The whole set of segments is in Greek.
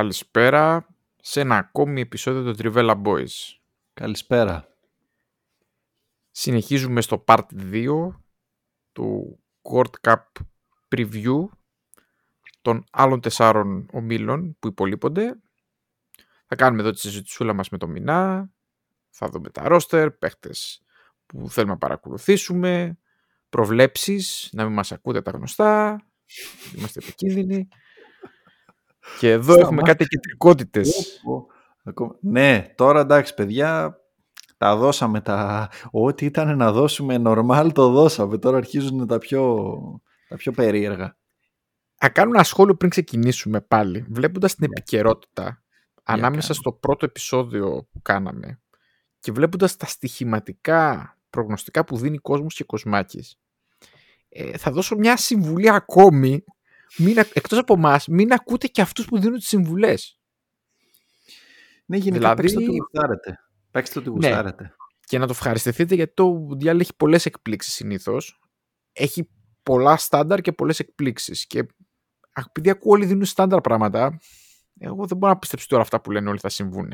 Καλησπέρα σε ένα ακόμη επεισόδιο του Trivella Boys. Καλησπέρα. Συνεχίζουμε στο Part 2 του World Cup Preview των άλλων τεσσάρων ομίλων που υπολείπονται. Θα κάνουμε εδώ τη συζητησούλα μας με το Μινά, θα δούμε τα ρόστερ, παίχτες που θέλουμε να παρακολουθήσουμε, προβλέψεις, να μην μας ακούτε τα γνωστά, είμαστε επικίνδυνοι. Και εδώ έχουμε κάτι κεντρικότητες. Ναι, τώρα εντάξει παιδιά, τα δώσαμε τα... Ό,τι ήταν να δώσουμε normal το δώσαμε. Τώρα αρχίζουν τα πιο, τα πιο περίεργα. Θα κάνω ένα σχόλιο πριν ξεκινήσουμε πάλι. Βλέποντας την επικαιρότητα ανάμεσα στο πρώτο επεισόδιο που κάναμε και βλέποντας τα στοιχηματικά προγνωστικά που δίνει κόσμος και κοσμάκης ε, θα δώσω μια συμβουλή ακόμη μην, εκτός από εμάς, μην ακούτε και αυτούς που δίνουν τις συμβουλές. Ναι, γενικά δηλαδή... παίξτε το γουστάρετε. Παίξτε το γουστάρετε. Ναι. Και να το ευχαριστηθείτε γιατί το Dial έχει πολλές εκπλήξεις συνήθως. Έχει πολλά στάνταρ και πολλές εκπλήξεις. Και επειδή ακούω όλοι δίνουν στάνταρ πράγματα, εγώ δεν μπορώ να πιστέψω τώρα αυτά που λένε όλοι θα συμβούν.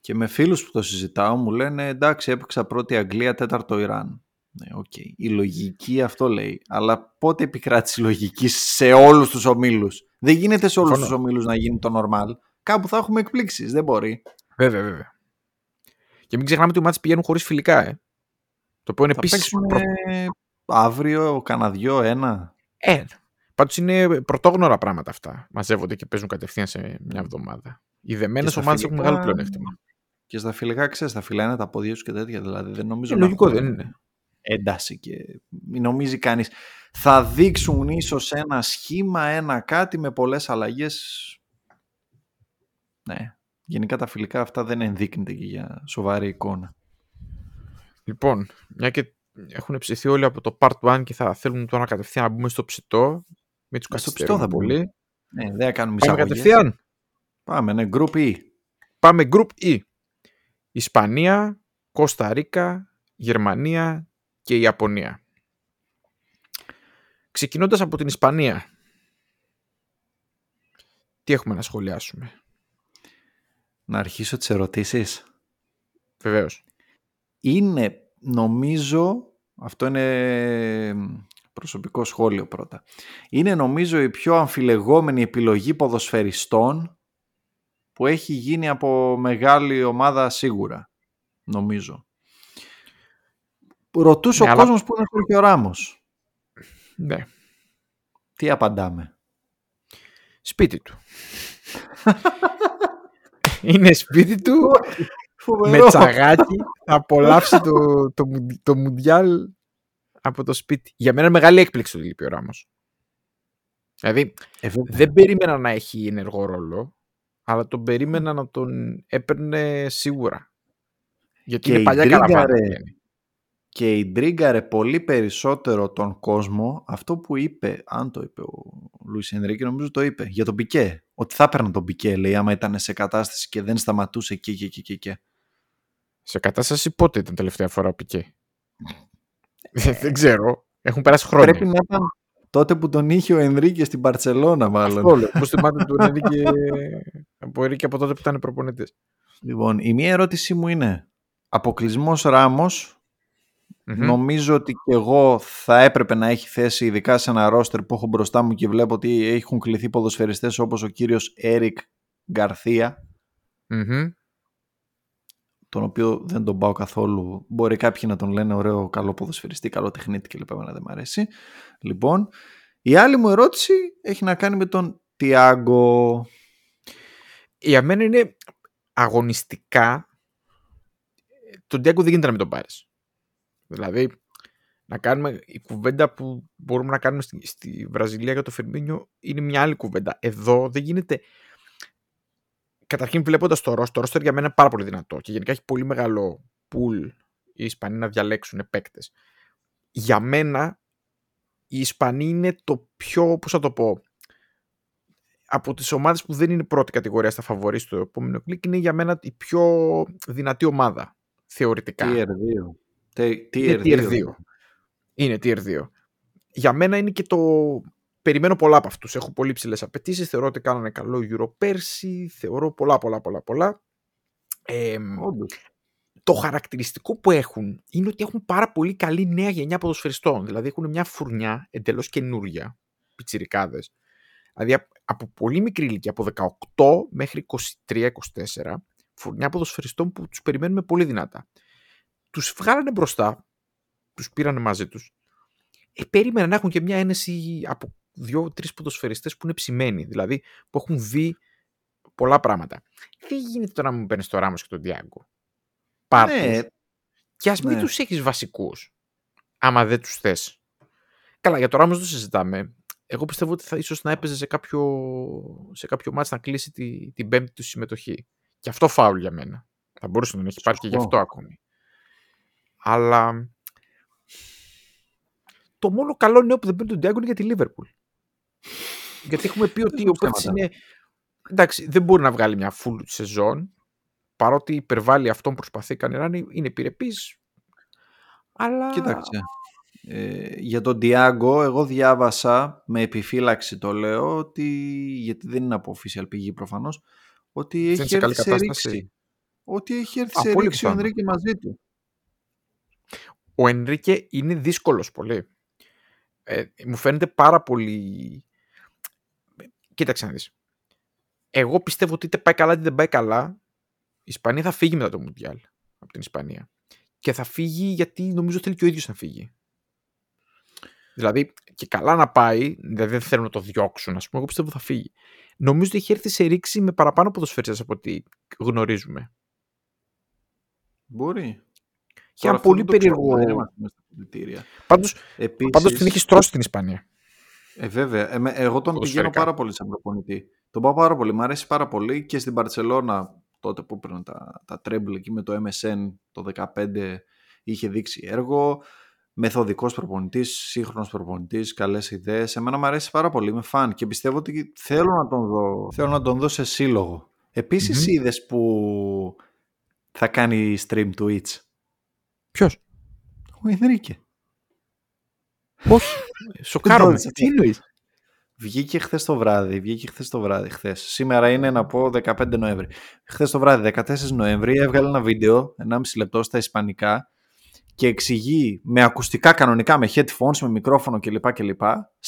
Και με φίλους που το συζητάω μου λένε εντάξει έπαιξα πρώτη Αγγλία, τέταρτο Ιράν. Ναι, okay. Η λογική αυτό λέει. Αλλά πότε επικράτησε η λογική σε όλους τους ομίλους; Δεν γίνεται σε όλους τους ομίλους να γίνει το normal. Κάπου θα έχουμε εκπλήξεις. Δεν μπορεί. Βέβαια, βέβαια. Και μην ξεχνάμε ότι οι μάτς πηγαίνουν χωρίς φιλικά, ε. Το οποίο είναι επίσης... Προ... αύριο, κανένα ένα. Ε, πάντως είναι πρωτόγνωρα πράγματα αυτά. Μαζεύονται και παίζουν κατευθείαν σε μια εβδομάδα. Οι δεμένες ομάδες φιλικά... έχουν μεγάλο πλεονέκτημα. Και στα φιλικά, ξέρεις, τα φιλά τα πόδια σου και τέτοια. Δηλαδή δεν νομίζω. Ε, λογικό δεν είναι ένταση και μην νομίζει κανείς. Θα δείξουν ίσως ένα σχήμα, ένα κάτι με πολλές αλλαγές. Ναι, γενικά τα φιλικά αυτά δεν ενδείκνεται και για σοβαρή εικόνα. Λοιπόν, μια και έχουν ψηθεί όλοι από το Part 1 και θα θέλουν τώρα κατευθείαν να μπούμε στο ψητό. Μην τους στο ψητό θα πολύ. Ναι, δεν θα κάνουμε Πάμε κατευθείαν. Πάμε, ναι, Group E. Πάμε Group E. Ισπανία, Κώστα Ρίκα, Γερμανία, και η Ιαπωνία. Ξεκινώντας από την Ισπανία, τι έχουμε να σχολιάσουμε; Να αρχίσω τις ερωτήσεις. Βεβαίως. Είναι, νομίζω, αυτό είναι προσωπικό σχόλιο πρώτα. Είναι νομίζω η πιο αμφιλεγόμενη επιλογή ποδοσφαιριστών που έχει γίνει από μεγάλη ομάδα σίγουρα, νομίζω. Ρωτούσε ναι, ο κόσμος που είναι Σέρχιο Ράμος. Ναι. Τι απαντάμε. Σπίτι του. είναι σπίτι του με τσαγάκι να απολαύσει το, το, το, Μουντιάλ από το σπίτι. Για μένα μεγάλη έκπληξη το λείπει ο Ράμος. Δηλαδή ε, δεν περίμενα να έχει ενεργό ρόλο αλλά τον περίμενα να τον έπαιρνε σίγουρα. Γιατί και είναι παλιά καλά και ιντρίγκαρε πολύ περισσότερο τον κόσμο αυτό που είπε, αν το είπε ο Λουίς Ενρίκη, νομίζω το είπε, για τον Πικέ. Ότι θα έπαιρνε τον Πικέ, λέει, άμα ήταν σε κατάσταση και δεν σταματούσε εκεί και εκεί και Σε κατάσταση πότε ήταν τελευταία φορά ο Πικέ; δεν ξέρω. Έχουν περάσει χρόνια. Πρέπει να ήταν τότε που τον είχε ο Ενρίκε στην Παρσελώνα, μάλλον. Αυτό Πώς θυμάται τον Ενρίκε από, από τότε που ήταν προπονητής. Λοιπόν, η μία ερώτησή μου είναι αποκλεισμός Ράμος Νομίζω ότι και εγώ θα έπρεπε να έχει θέση ειδικά σε ένα ρόστερ που έχω μπροστά μου και βλέπω ότι έχουν κληθεί ποδοσφαιριστές όπως ο κύριος Έρικ τον οποίο δεν τον πάω καθόλου. Μπορεί κάποιοι να τον λένε ωραίο, καλό ποδοσφαιριστή, καλό τεχνίτη και λοιπά, να δεν μ' αρέσει. Λοιπόν, η άλλη μου ερώτηση έχει να κάνει με τον Τιάγκο. Για μένα είναι αγωνιστικά τον Τιάγκο δεν γίνεται να μην τον πάρεις. Δηλαδή, να κάνουμε η κουβέντα που μπορούμε να κάνουμε στη, στη Βραζιλία για το Φερμίνιο είναι μια άλλη κουβέντα. Εδώ δεν γίνεται. Καταρχήν, βλέποντας το ρόστερ, το ρόστερ για μένα είναι πάρα πολύ δυνατό και γενικά έχει πολύ μεγάλο πουλ οι Ισπανοί να διαλέξουν παίκτες. Για μένα, οι Ισπανοί είναι το πιο, πώς θα το πω, από τις ομάδες που δεν είναι πρώτη κατηγορία στα φαβορή στο επόμενο κλικ είναι για μένα η πιο δυνατή ομάδα θεωρητικά. Tier 2. Είναι tier 2. Είναι tier 2. Για μένα είναι και το... Περιμένω πολλά από αυτούς. Έχω πολύ ψηλές απαιτήσεις. Θεωρώ ότι κάνανε καλό Euro πέρσι. Θεωρώ πολλά πολλά πολλά πολλά. Ε, το χαρακτηριστικό που έχουν είναι ότι έχουν πάρα πολύ καλή νέα γενιά ποδοσφαιριστών. Δηλαδή έχουν μια φουρνιά εντελώς καινούρια, πιτσιρικάδες, Δηλαδή από πολύ μικρή ηλικία, από 18 μέχρι 23-24, φουρνιά ποδοσφαιριστών που τους περιμένουμε πολύ δυνατά. Τους βγάλανε μπροστά, τους πήρανε μαζί τους. Ε, περίμενα να έχουν και μια ένεση από δύο-τρεις ποδοσφαιριστές που είναι ψημένοι, δηλαδή που έχουν δει πολλά πράγματα. Δεν γίνεται τώρα να μου παίρνεις το Ράμο και τον Διάγκο. Πάρτους. Ναι. Και ας μην ναι. τους έχεις βασικούς, άμα δεν τους θες. Καλά, για το Ράμο δεν συζητάμε εγώ πιστεύω ότι θα ίσως να έπαιζε σε κάποιο, σε κάποιο μάτς να κλείσει τη, την πέμπτη του συμμετοχή. Και αυτό φάουλ για μένα. Θα μπορούσε να έχει πάρει και γι' αυτό ακόμη. Αλλά το μόνο καλό νέο που δεν παίρνει τον Ντιάγκο είναι για τη Λίβερπουλ. Γιατί έχουμε πει ότι ο παίκτη είναι. Εντάξει, δεν μπορεί να βγάλει μια full σεζόν. Παρότι υπερβάλλει αυτόν προσπαθεί κανένα, είναι επιρρεπής. Αλλά. Κοίταξε. Ε, για τον Diago εγώ διάβασα με επιφύλαξη το λέω ότι γιατί δεν είναι από official πηγή προφανώς ότι έχει έρθει σε ρήξη. Ότι έχει έρθει σε ρήξη ο Ενρίκε μαζί του. Ο Ενρίκε είναι δύσκολος πολύ. Ε, μου φαίνεται πάρα πολύ... Κοίταξε να δεις. Εγώ πιστεύω ότι είτε πάει καλά είτε δεν πάει καλά η Ισπανία θα φύγει μετά το Μουντιάλ από την Ισπανία. Και θα φύγει γιατί νομίζω θέλει και ο ίδιος να φύγει. Δηλαδή, και καλά να πάει, δηλαδή δεν θέλουν να το διώξουν, ας πούμε, εγώ πιστεύω θα φύγει. Νομίζω ότι έχει έρθει σε ρήξη με παραπάνω ποδοσφαίρε από ό,τι γνωρίζουμε. Μπορεί. Και ένα πολύ περίεργο. Πάντως Επίσης... την έχει τρώσει την Ισπανία. Ε, βέβαια. Ε, εγώ τον πηγαίνω πάρα πολύ σαν προπονητή. Τον πάω πάρα πολύ. Μ' αρέσει πάρα πολύ και στην Παρσελώνα τότε που έπαιρνε τα, τα τρέμπλ εκεί με το MSN το 2015 είχε δείξει έργο μεθοδικός προπονητής, σύγχρονος προπονητής, καλές ιδέες. Εμένα μου αρέσει πάρα πολύ. Είμαι φαν και πιστεύω ότι θέλω να τον δω, θέλω να τον δω σε σύλλογο. Επίσης, mm-hmm. είδες που θα κάνει stream Twitch; Ποιος; Ο Ινρίκε. Όχι. Σοκάρομαι. Τι εννοείς; Βγήκε χθες το βράδυ. Βγήκε χθες το βράδυ. Χθες. Σήμερα είναι να πω 15 Νοέμβρη. Χθες το βράδυ, 14 Νοέμβρη, έβγαλε ένα βίντεο, 1,5 λεπτό στα Ισπανικά, και εξηγεί με ακουστικά κανονικά, με headphones, με μικρόφωνο κλπ. κλπ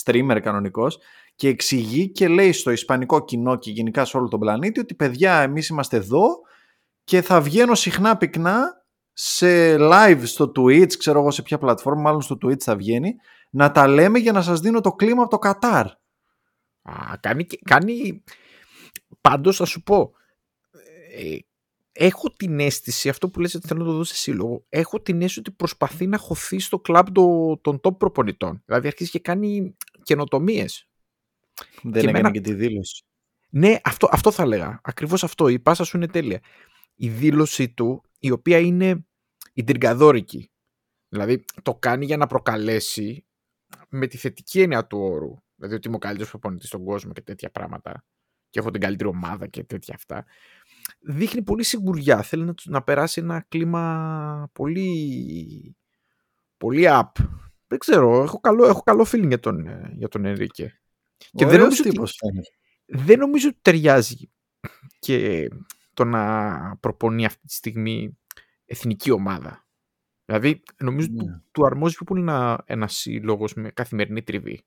streamer κανονικός και εξηγεί και λέει στο ισπανικό κοινό και γενικά σε όλο τον πλανήτη ότι παιδιά εμείς είμαστε εδώ και θα βγαίνω συχνά πυκνά σε live στο Twitch, ξέρω εγώ σε ποια πλατφόρμα, μάλλον στο Twitch θα βγαίνει, να τα λέμε για να σας δίνω το κλίμα από το Κατάρ. Α, κάνει, κάνει... Πάντως θα σου πω, ε, έχω την αίσθηση, αυτό που λες ότι θέλω να το δω σε σύλλογο, έχω την αίσθηση ότι προσπαθεί να χωθεί στο κλαμπ το, των top προπονητών. Δηλαδή αρχίζει και κάνει καινοτομίες. Δεν και έκανε μένα... και τη δήλωση. Ναι, αυτό, αυτό θα έλεγα. Ακριβώς αυτό. Η πάσα σου είναι τέλεια. Η δήλωση του, η οποία είναι η τριγκαδόρικη. Δηλαδή το κάνει για να προκαλέσει με τη θετική έννοια του όρου. Δηλαδή ότι είμαι ο καλύτερος προπονητής στον κόσμο και τέτοια πράγματα. Και έχω την καλύτερη ομάδα και τέτοια αυτά δείχνει πολύ σιγουριά. Θέλει να, να περάσει ένα κλίμα πολύ, πολύ up. Δεν ξέρω, έχω καλό, έχω καλό feeling για τον, ε, για τον Ενρίκε. Και δεν νομίζω, τύπος, ότι, δεν νομίζω ότι ταιριάζει και το να προπονεί αυτή τη στιγμή εθνική ομάδα. Δηλαδή, νομίζω ότι του, ναι. του αρμόζει πιο πολύ ένα, ένας σύλλογος με καθημερινή τριβή.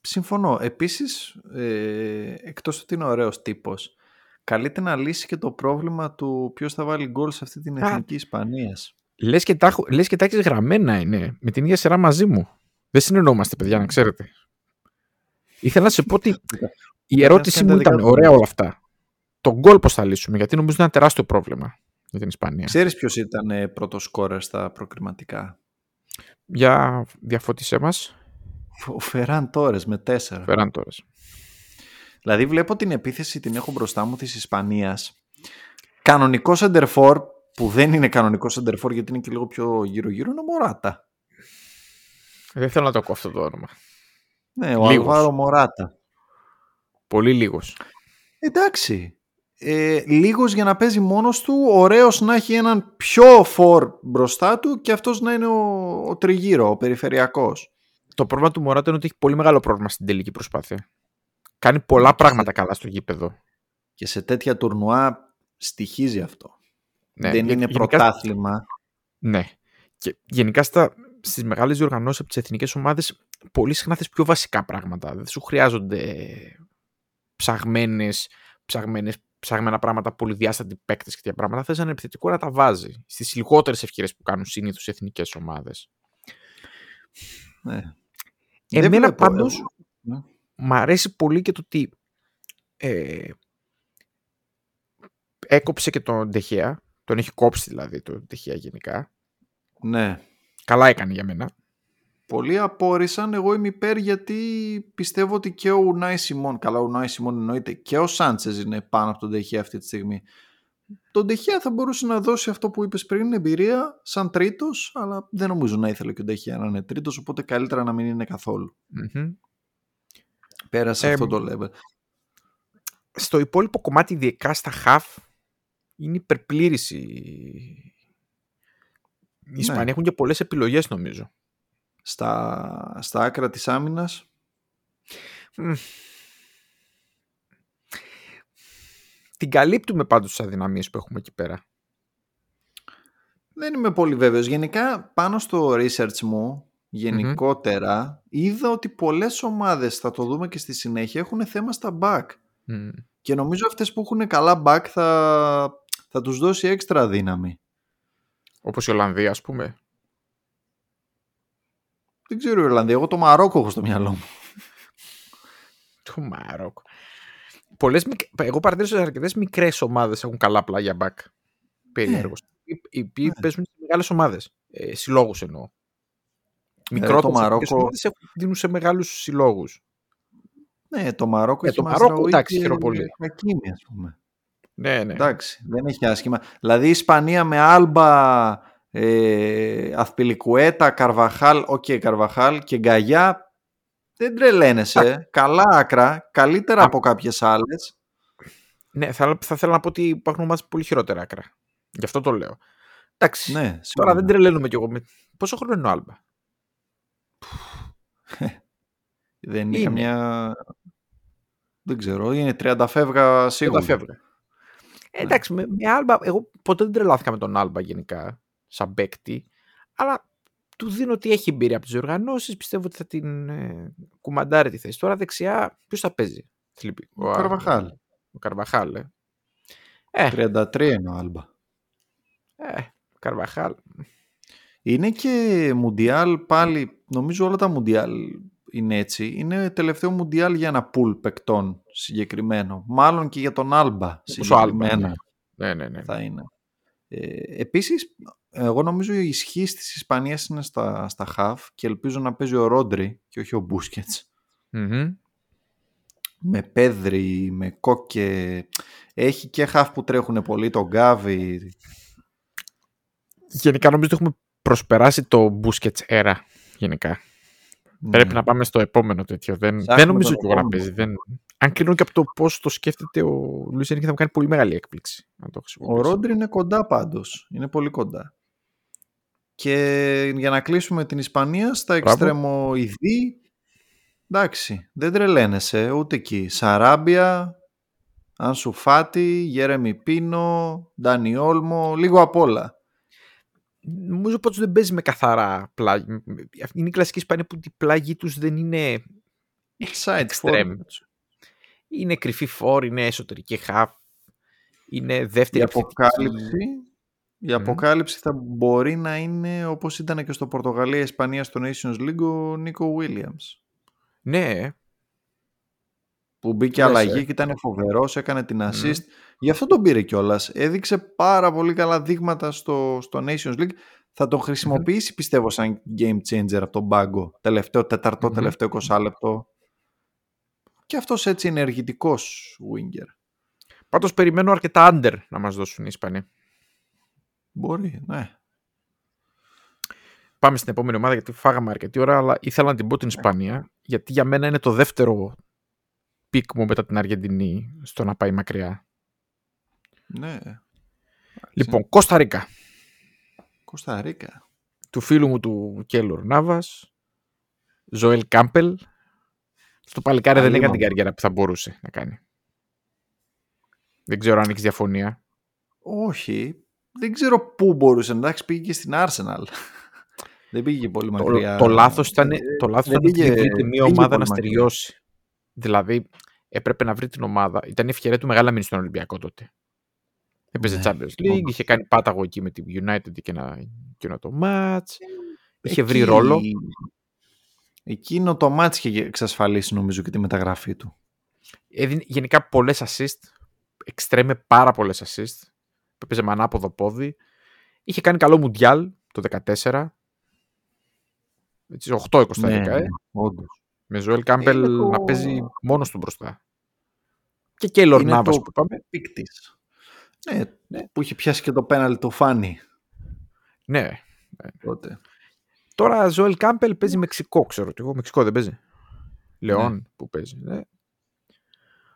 Συμφωνώ. Επίσης, ε, εκτός ότι είναι ωραίος τύπος, καλείται να λύσει και το πρόβλημα του ποιος θα βάλει γκολ σε αυτή την εθνική Ισπανίας. Λες και τα, λες και τα έχεις γραμμένα είναι, με την ίδια σειρά μαζί μου. Δεν συνεννόμαστε, παιδιά, να ξέρετε. Ήθελα να σε πω ότι η ερώτησή μου ήταν ωραία όλα αυτά. Το γκολ πώς θα λύσουμε, γιατί νομίζω είναι ένα τεράστιο πρόβλημα για την Ισπανία. Ξέρεις ποιος ήταν πρώτος σκόρερ στα προκριματικά; Για διαφώτισέ μας. Ο Φεράν Τόρες με τέσσερα. Φεράν Τόρες. Δηλαδή βλέπω την επίθεση, την έχω μπροστά μου της Ισπανίας. Κανονικός σεντερφόρ, που δεν είναι κανονικός σεντερφόρ γιατί είναι και λίγο πιο γύρω-γύρω, είναι ο Μωράτα. Δεν θέλω να το ακούω αυτό το όνομα. Ναι, ο Αλβάρο Μωράτα. Πολύ λίγος. Εντάξει. Ε, λίγος για να παίζει μόνος του, ωραίος να έχει έναν πιο φορ μπροστά του και αυτός να είναι ο, ο τριγύρο, ο περιφερειακός. Το πρόβλημα του Μωράτα είναι ότι έχει πολύ μεγάλο πρόβλημα στην τελική προσπάθεια. Κάνει πολλά πράγματα καλά στο γήπεδο. Και σε τέτοια τουρνουά στοιχίζει αυτό. Ναι, Δεν γε- είναι γενικά- πρωτάθλημα. Ναι. Και γενικά στα, στις μεγάλες διοργανώσεις από τις εθνικές ομάδες πολύ συχνά θες πιο βασικά πράγματα. Δεν σου χρειάζονται ψαγμένες, ψαγμένες, ψαγμένα πράγματα, πολυδιάστατοι παίκτες και τέτοια πράγματα. Θες έναν επιθετικό να τα βάζει στις λιγότερες ευκαιρίες που κάνουν συνήθως οι εθνικές ομάδες. Ναι. Δεν Εμένα βλέπω, πάντως εγώ. Ναι. μ' αρέσει πολύ και το ότι ε, έκοψε και τον Ντεχέα. Τον έχει κόψει δηλαδή τον Ντεχέα γενικά. Ναι. Καλά έκανε για μένα. Πολλοί απόρρισαν, εγώ είμαι υπέρ γιατί πιστεύω ότι και ο Ουνάι Σιμών, καλά ο Ουνάι Σιμών εννοείται, και ο Σάντσες είναι πάνω από τον Ντεχέα αυτή τη στιγμή. Τον Ντεχέα θα μπορούσε να δώσει αυτό που είπες πριν, εμπειρία, σαν τρίτος, αλλά δεν νομίζω να ήθελε και ο Ντεχέα να είναι τρίτος, οπότε καλύτερα να μην είναι καθόλου. Μμμ. Πέρασε Ε, αυτό το level. στο υπόλοιπο κομμάτι, ειδικά στα half, είναι υπερπλήρης η... Οι Ισπανοί Ναι. έχουν και πολλές επιλογές νομίζω. Στα, στα άκρα της άμυνας, Μμ. Την καλύπτουμε πάντως τις αδυναμίες που έχουμε εκεί πέρα. δεν είμαι πολύ βέβαιος. Γενικά, πάνω στο research μου, γενικότερα, είδα ότι πολλές ομάδες, θα το δούμε και στη συνέχεια, έχουν θέμα στα back. Μμ. Και νομίζω αυτές που έχουν καλά back θα, θα τους δώσει έξτρα δύναμη. Όπως η Ολλανδία ας πούμε. Δεν ξέρω η Ιρλανδία, εγώ το Μαρόκο έχω στο μυαλό μου. Το Μαρόκο. Πολλές, μικ- εγώ παρατήρησα ότι αρκετές μικρές ομάδες έχουν καλά πλάγια back. Περίεργος. Οι- Οι οποίοι Ναι. παίζουν σε μεγάλες ομάδες. Ε, συλλόγους εννοώ. το Μικρότερες Μαρόκο- εθνικές ομάδες έχουν δίνουν σε μεγάλους συλλόγους. Ναι, το Μαρόκο Ε, έχει το Μαζραουί Μαρόκο, εντάξει, και χαίρομαι πολύ. Χακίμι, ας πούμε. Ναι, ναι. Εντάξει, δεν έχει άσχημα. Δηλαδή η Ισπανία με Άλμπα, ε, Αθπιλικουέτα, Καρβαχάλ, οκ, Καρβαχάλ και Γκαγιά δεν τρελαίνεσαι. Καλά άκρα, καλύτερα Α. από κάποιες άλλες. Ναι, θα, θα θέλω να πω ότι υπάρχουν ομάδες πολύ χειρότερα άκρα. Γι' αυτό το λέω. Εντάξει. Ναι, Τώρα σίγουρα. δεν τρελαίνουμε κι εγώ. Με... Πόσο χρόνο είναι ο Άλμπα; Δεν είχε Είναι. μια... Δεν ξέρω, είναι 30 φεύγα Δεν σίγουρα. τα φεύγα. Ε, εντάξει, με, με Άλμπα, εγώ ποτέ δεν τρελάθηκα με τον Άλμπα γενικά, σαν παίκτη, αλλά του δίνω ότι έχει εμπειρία από τις οργανώσεις. Πιστεύω ότι θα την ε, κουμαντάρει τη θέση. Τώρα δεξιά, ποιος θα παίζει. Θλιπ- Ο Α, Καρβαχάλ. Ο Καρβαχάλ, ε. Ε, 33 είναι ο Άλμπα. ε, Καρβαχάλ. Είναι και Μουντιάλ πάλι, νομίζω όλα τα Μουντιάλ είναι έτσι. Είναι τελευταίο Μουντιάλ για ένα πουλ παικτών συγκεκριμένο. Μάλλον και για τον Άλμπα Όπως ο Άλμπα, συγκεκριμένα Ναι, ναι, ναι. θα είναι. Ε, επίσης, εγώ νομίζω η ισχύ της Ισπανίας είναι στα, στα half και ελπίζω να παίζει ο Ρόντρι και όχι ο Μπούσκετς. Μμμ. Με Πέδρη, με Κόκε. Έχει και half που τρέχουν πολύ, τον Γκάβι. Γενικά νομίζω ότι έχουμε προσπεράσει το Busquets era. Γενικά. Πρέπει να πάμε στο επόμενο τέτοιο. Δεν, Ψάχνουμε δεν νομίζω τον και εγώ να επόμενο. παίζει. Δεν... Αν κρίνω και από το πώς το σκέφτεται ο Λουίς Ενίκη, θα μου κάνει πολύ μεγάλη έκπληξη. Να το Ο χρησιμοποιήσει. Ρόντρι είναι κοντά πάντως. Είναι πολύ κοντά. Και για να κλείσουμε την Ισπανία, στα Μπράβο. εξτρεμοειδή, εντάξει, δεν τρελαίνεσαι ούτε εκεί. Σαράμπια, Άνσου Φάτι, Γέρεμι Πίνο, Ντάνι Όλμο, λίγο απ' όλα. Νομίζω πως δεν παίζει με καθαρά πλάγι. Είναι η κλασική Ισπανία που οι πλάγοι τους δεν είναι Side extreme. Forward. Είναι κρυφή φόρ, είναι εσωτερική half, είναι δεύτερη Η επιθετική. αποκάλυψη, η Μμμ. αποκάλυψη θα μπορεί να είναι όπως ήταν και στο Πορτογαλία-Ισπανία στο Nations League ο Νίκο Williams. Ναι, που μπήκε Λες, αλλαγή ε. και ήταν φοβερός, έκανε την assist. Γι' αυτό τον πήρε κιόλας. Έδειξε πάρα πολύ καλά δείγματα στο, στο Nations League. θα τον χρησιμοποιήσει πιστεύω σαν game changer από τον πάγκο. Τελευταίο τέταρτο, Μμμ. τελευταίο 20 λεπτό. Και αυτός έτσι ενεργητικός winger. Πάντως περιμένω αρκετά under να μας δώσουν οι Ισπανοί. Μπορεί, ναι. Πάμε στην επόμενη ομάδα γιατί φάγαμε αρκετή ώρα, αλλά ήθελα να την πω την Ισπανία, γιατί για μένα είναι το δεύτερο pick μου μετά την Αργεντινή στο να πάει μακριά. Ναι. Λοιπόν, Κώστα Ρίκα, Κόστα Ρίκα. του φίλου μου του Κέιλορ Νάβας, Ζωέλ Κάμπελ. Στο παλικάρι δεν έκανε την Αλίμονο. καριέρα που θα μπορούσε να κάνει. Δεν ξέρω αν έχεις διαφωνία. Όχι. Δεν ξέρω πού μπορούσε. Εντάξει, πήγε και στην Arsenal. δεν πήγε πολύ Το, μακριά. το λάθος ήταν, Ε, το λάθος δεν ήταν ότι πήγε- δεν βρήκε μια πήγε ομάδα πολύ να μακριά. στεριώσει. Δηλαδή, έπρεπε να βρει την ομάδα. Ήταν η ευκαιρία του μεγάλα μείνει στον Ολυμπιακό τότε. Έπαιζε Ναι, Champions League, όντως. είχε κάνει πάταγο εκεί με τη United και ένα, και ένα το match. Είχε βρει Εκεί- ρόλο. Εκείνο το μάτς είχε εξασφαλίσει νομίζω και τη μεταγραφή του. Έδινε γενικά πολλές assist. Εξτρέμ με πάρα πολλές assist. Έπαιζε με ανάποδο πόδι. Είχε κάνει καλό Μουντιάλ το 14. Έτσι, 8 20 ναι, ε. όντως. Με Ζωέλ Κάμπελ Είναι το- να παίζει μόνος του μπροστά. Και Κέιλορ Είναι Νάβας το που είπαμε. pick της. Ναι, που είχε πιάσει και το πέναλ του Φάνη Ναι. τότε. Τώρα Ζωέλ Κάμπελ παίζει Μεξικό, ξέρω ότι εγώ. Μεξικό δεν παίζει. Λεόν που παίζει. Ναι.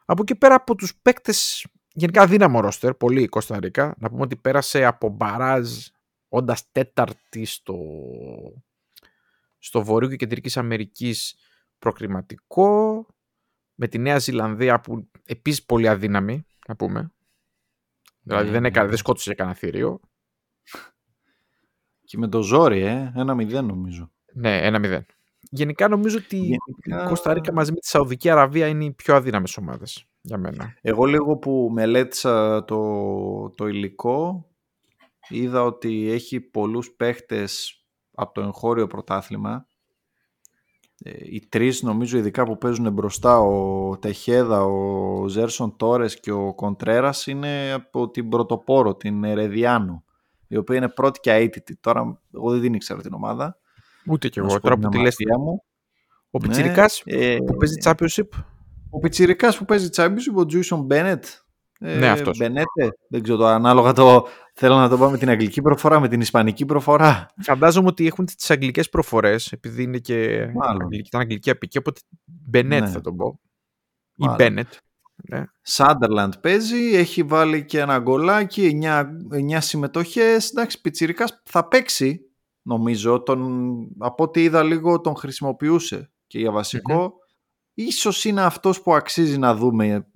Από εκεί πέρα από τους παίκτες γενικά δύναμο ρόστερ, πολύ η Κώστα Ρίκα. Να πούμε ότι πέρασε από μπαράζ όντας τέταρτη στο, στο Βορείο και Κεντρικής Αμερικής προκριματικό με τη Νέα Ζηλανδία που επίσης πολύ αδύναμη να πούμε. Δηλαδή Ναι, δεν, ναι, έκανε, ναι. δεν σκότωσε κανένα θηρίο. Και με το ζόρι, ε, ένα μηδέν νομίζω. Ναι, ένα μηδέν. Γενικά νομίζω ότι η Γενικά- Κώστα Ρίκα μαζί με τη Σαουδική Αραβία είναι οι πιο αδύναμες ομάδες για μένα. Εγώ λίγο που μελέτησα το, το υλικό είδα ότι έχει πολλούς παίχτες από το εγχώριο πρωτάθλημα. Ε, οι τρεις νομίζω ειδικά που παίζουν μπροστά ο Τεχέδα, ο Ζέρσον Τόρες και ο Κοντρέρας είναι από την πρωτοπόρο, την Ερεδιάνο η οποία είναι πρώτη και αίτητη. Τώρα εγώ δεν την ήξερα την ομάδα. Ούτε κι Να εγώ. σου πω Τώρα την που τη λες, αμαρτία μου. ο Ναι, Πιτσιρικάς ε, που παίζει Championship. Ο Πιτσιρικάς που παίζει Championship, ο Τζούισον Μπένετ. Ναι, αυτός. Μπενέτε. Δεν ξέρω το ανάλογα το. Θέλω να το πάω με την αγγλική προφορά, με την ισπανική προφορά. Φαντάζομαι ότι έχουν τις αγγλικές προφορές, επειδή είναι και Μάλλον. αγγλική, ήταν αγγλική απική, οπότε Μπενέτ Ναι. θα τον πω. Ή Μάλλον. Μπένετ. Ναι. Σάντερλαντ παίζει, έχει βάλει και ένα γκολάκι, 9, 9 συμμετοχές. Εντάξει, Πιτσιρικάς θα παίξει, νομίζω. Τον, από ό,τι είδα λίγο τον χρησιμοποιούσε και για βασικό. Ίσως είναι αυτός που αξίζει να δούμε.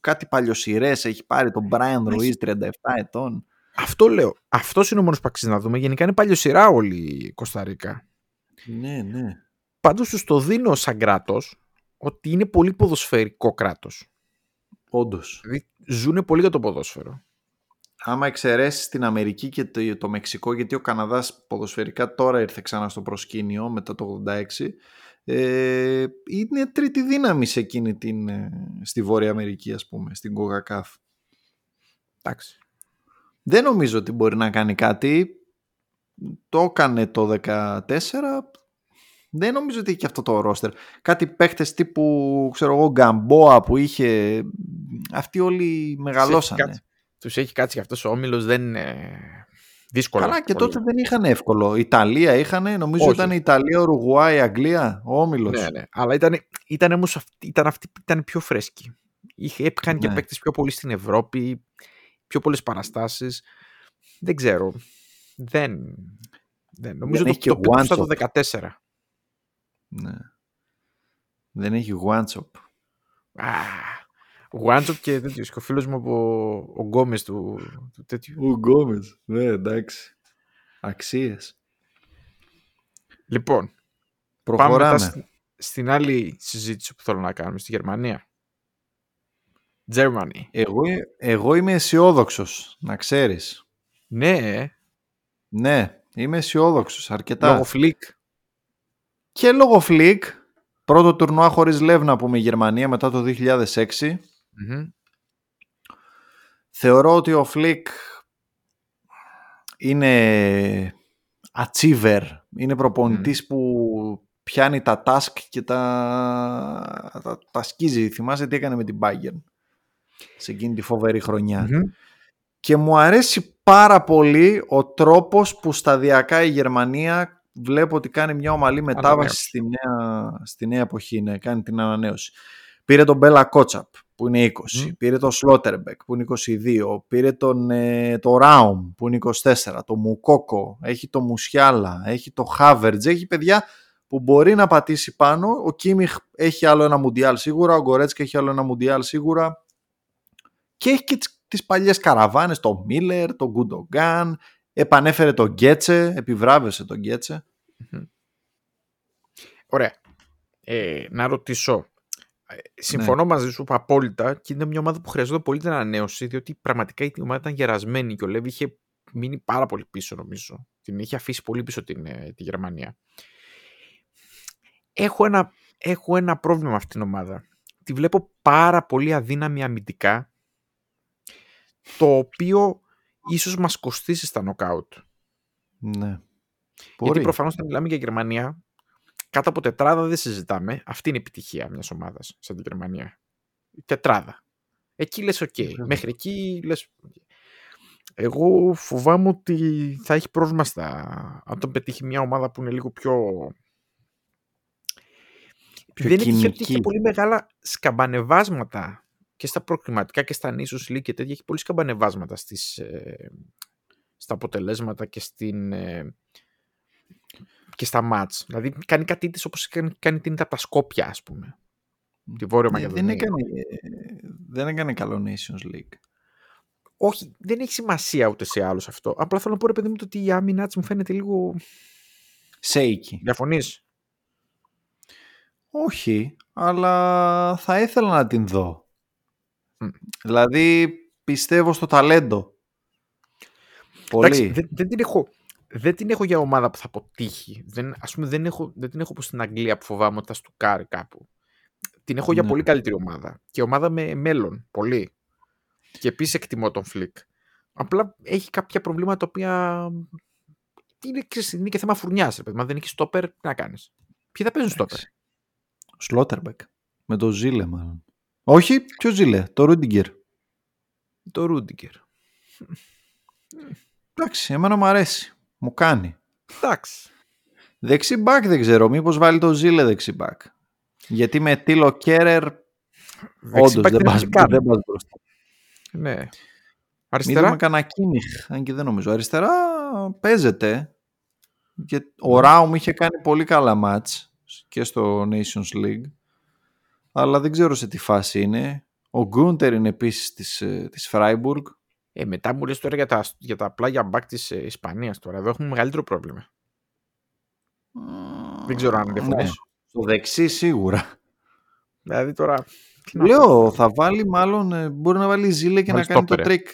Κάτι παλιοσυρές έχει πάρει τον Brian Ruiz 37 ετών. Αυτό λέω. Αυτός είναι ο μόνος που αξίζει να δούμε. Γενικά είναι παλιοσυρά όλη η Κωνσταντίνα. Ναι, ναι. Πάντως τους το δίνω σαν κράτος ότι είναι πολύ ποδοσφαιρικό κράτος. Όντως. Δηλαδή ζουνε πολύ για το ποδόσφαιρο. άμα εξαιρέσεις την Αμερική και το, το Μεξικό, γιατί ο Καναδάς ποδοσφαιρικά τώρα ήρθε ξανά στο προσκήνιο μετά το 86, ε, είναι τρίτη δύναμη σε εκείνη την, ε, στη Βόρεια Αμερική ας πούμε, στην CONCACAF. Εντάξει. Δεν νομίζω ότι μπορεί να κάνει κάτι. Το έκανε το 14. Δεν νομίζω ότι έχει και αυτό το ρόστερ. Κάτι παίχτες τύπου, ξέρω εγώ, Γκαμπόα που είχε... Αυτοί όλοι μεγαλώσανε. Τους έχει κάτσει και αυτός ο όμιλος δεν είναι δύσκολο. Καλά και πολύ. τότε δεν είχαν εύκολο. Ιταλία είχαν, νομίζω Όχι. ήταν Ιταλία, Ουρουγουάη, Αγγλία, ο Όμιλος. Ναι, ναι. Αλλά ήταν, ήταν όμως αυτή, ήταν αυτή που ήταν πιο φρέσκη. Είχε, έπιχαν και Ναι. παίκτες πιο πολύ στην Ευρώπη, πιο πολλές παραστάσεις. Δεν ξέρω. Δεν. δεν. Νομίζω έχει το, και το πήρε στο one-shot. 14. Ναι. Δεν έχει Γουάντσοπ. Γουάντσοπ και τέτοιος. Και ο φίλος μου από ο Γκόμες του, του τέτοιου. Ο Γκόμες. Ναι, εντάξει. Αξίες. Λοιπόν, πάμε Προχωράμε. μετά στην, στην άλλη συζήτηση που θέλω να κάνουμε, στη Γερμανία. Germany. Εγώ, εγώ είμαι αισιόδοξος, να ξέρεις. Ναι, ε, Ναι, είμαι αισιόδοξος αρκετά. λόγω Φλικ. Και λόγω φλικ, πρώτο τουρνουά χωρίς Λεύ να πούμε η Γερμανία μετά το 2006. Μμμ. Θεωρώ ότι ο Φλικ είναι achiever. Είναι προπονητής που πιάνει τα task και τα, τα, τα σκίζει. Θυμάσαι τι έκανε με την Bayern σε εκείνη τη φοβερή χρονιά. Και μου αρέσει πάρα πολύ ο τρόπος που σταδιακά η Γερμανία βλέπω ότι κάνει μια ομαλή μετάβαση στη νέα, στη νέα εποχή, ναι, κάνει την ανανέωση. Πήρε τον Μπέλα Κότσαπ που είναι 20, πήρε τον Σλότερμπεκ που είναι 22, πήρε τον, ε, το Ράουμ που είναι 24, το Μουκόκο, έχει το Μουσιάλα, έχει το Χάβερτζ, έχει παιδιά που μπορεί να πατήσει πάνω. Ο Κίμιχ έχει άλλο ένα Μουντιάλ σίγουρα, ο Γκορέτσκα έχει άλλο ένα Μουντιάλ σίγουρα. Και έχει και τις, τις παλιές καραβάνες, το Μίλλερ, το Γκουντογκάν, επανέφερε τον Γκέτσε, επιβράβευσε τον γκετσε Ωραία. Ε, να ρωτήσω. Ε, συμφωνώ ναι. μαζί σου απόλυτα και είναι μια ομάδα που χρειαζόταν πολύ την ανανέωση, διότι πραγματικά η ομάδα ήταν γερασμένη και ο Λέβη είχε μείνει πάρα πολύ πίσω, νομίζω. Την είχε αφήσει πολύ πίσω την, ε, τη Γερμανία. Έχω ένα, έχω ένα πρόβλημα με αυτήν την ομάδα. Τη βλέπω πάρα πολύ αδύναμη αμυντικά, το οποίο ίσως μας κοστίσει στα νοκάουτ. Ναι. Γιατί προφανώς όταν μιλάμε για Γερμανία, κάτω από τετράδα δεν συζητάμε. Αυτή είναι η επιτυχία μιας ομάδας σαν τη Γερμανία. Τετράδα. Εκεί λες οκ. Μέχρι εκεί λες... Εγώ φοβάμαι ότι θα έχει πρόβλημα στα... Αν τον πετύχει μια ομάδα που είναι λίγο πιο... πιο δεν είναι ότι έχει πολύ μεγάλα σκαμπανεβάσματα και στα προκριματικά και στα νήσους League και τέτοια έχει πολύ σκαμπανεβάσματα στις, ε, στα αποτελέσματα και, στην, ε, και στα μάτς. Δηλαδή κάνει κάτι της όπως κάνει, κάνει την τα Σκόπια ας πούμε. Τη Βόρεια ναι, Δεν έκανε, δεν έκανε καλό Nations League. Όχι, δεν έχει σημασία ούτε σε άλλους αυτό. Απλά θέλω να πω ρε παιδί μου ότι η άμυνά της μου φαίνεται λίγο... Σέικη. Διαφωνείς; Όχι, αλλά θα ήθελα να την δω. Δηλαδή πιστεύω στο ταλέντο. Πολύ. δεν, δεν, την έχω, δεν την έχω για ομάδα που θα αποτύχει. Δεν, ας πούμε δεν, έχω, δεν την έχω όπως στην Αγγλία που φοβάμαι ότι θα στουκάρει κάπου. Την έχω για ναι. πολύ καλύτερη ομάδα. Και ομάδα με μέλλον. Πολύ. Και επίσης εκτιμώ τον Φλικ. Απλά έχει κάποια προβλήματα τα οποία είναι, είναι και θέμα φουρνιάς. Αν δεν έχεις στόπερ, τι να κάνεις; Ποιοι θα παίζουν στόπερ; Σλότερμπεκ. Με το Ζήλε, μάλλον. Όχι, ποιος Ζήλε, το Ρούντιγκερ. Το Ρούντιγκερ. Εντάξει, εμένα μου αρέσει. Μου κάνει. Εντάξει. Δεξί μπακ δεν ξέρω. Μήπως βάλει το Ζήλε δεξί μπακ. Γιατί με Τίλο Κέρερ όντως δεν πας, δεν πας μπροστά. Ναι. Αριστερά; Μην δούμε κανένα κίνηχ, αν και δεν νομίζω. Αριστερά παίζεται. Και ο Ράουμ είχε κάνει πολύ καλά μάτς και στο Nations League. Αλλά δεν ξέρω σε τι φάση είναι. Ο Γκούντερ είναι επίσης της, ε, της Freiburg. Ε, μετά μου λες τώρα για τα, για τα πλάγια μπακ της ε, Ισπανίας τώρα. Εδώ έχουμε μεγαλύτερο πρόβλημα. Mm, δεν ξέρω αν διαφωνείς. Ναι. Στο δεξί σίγουρα. Δηλαδή τώρα... Λέω, θα βάλει μάλλον, ε, μπορεί να βάλει Ζούλε και να κάνει το τρικ.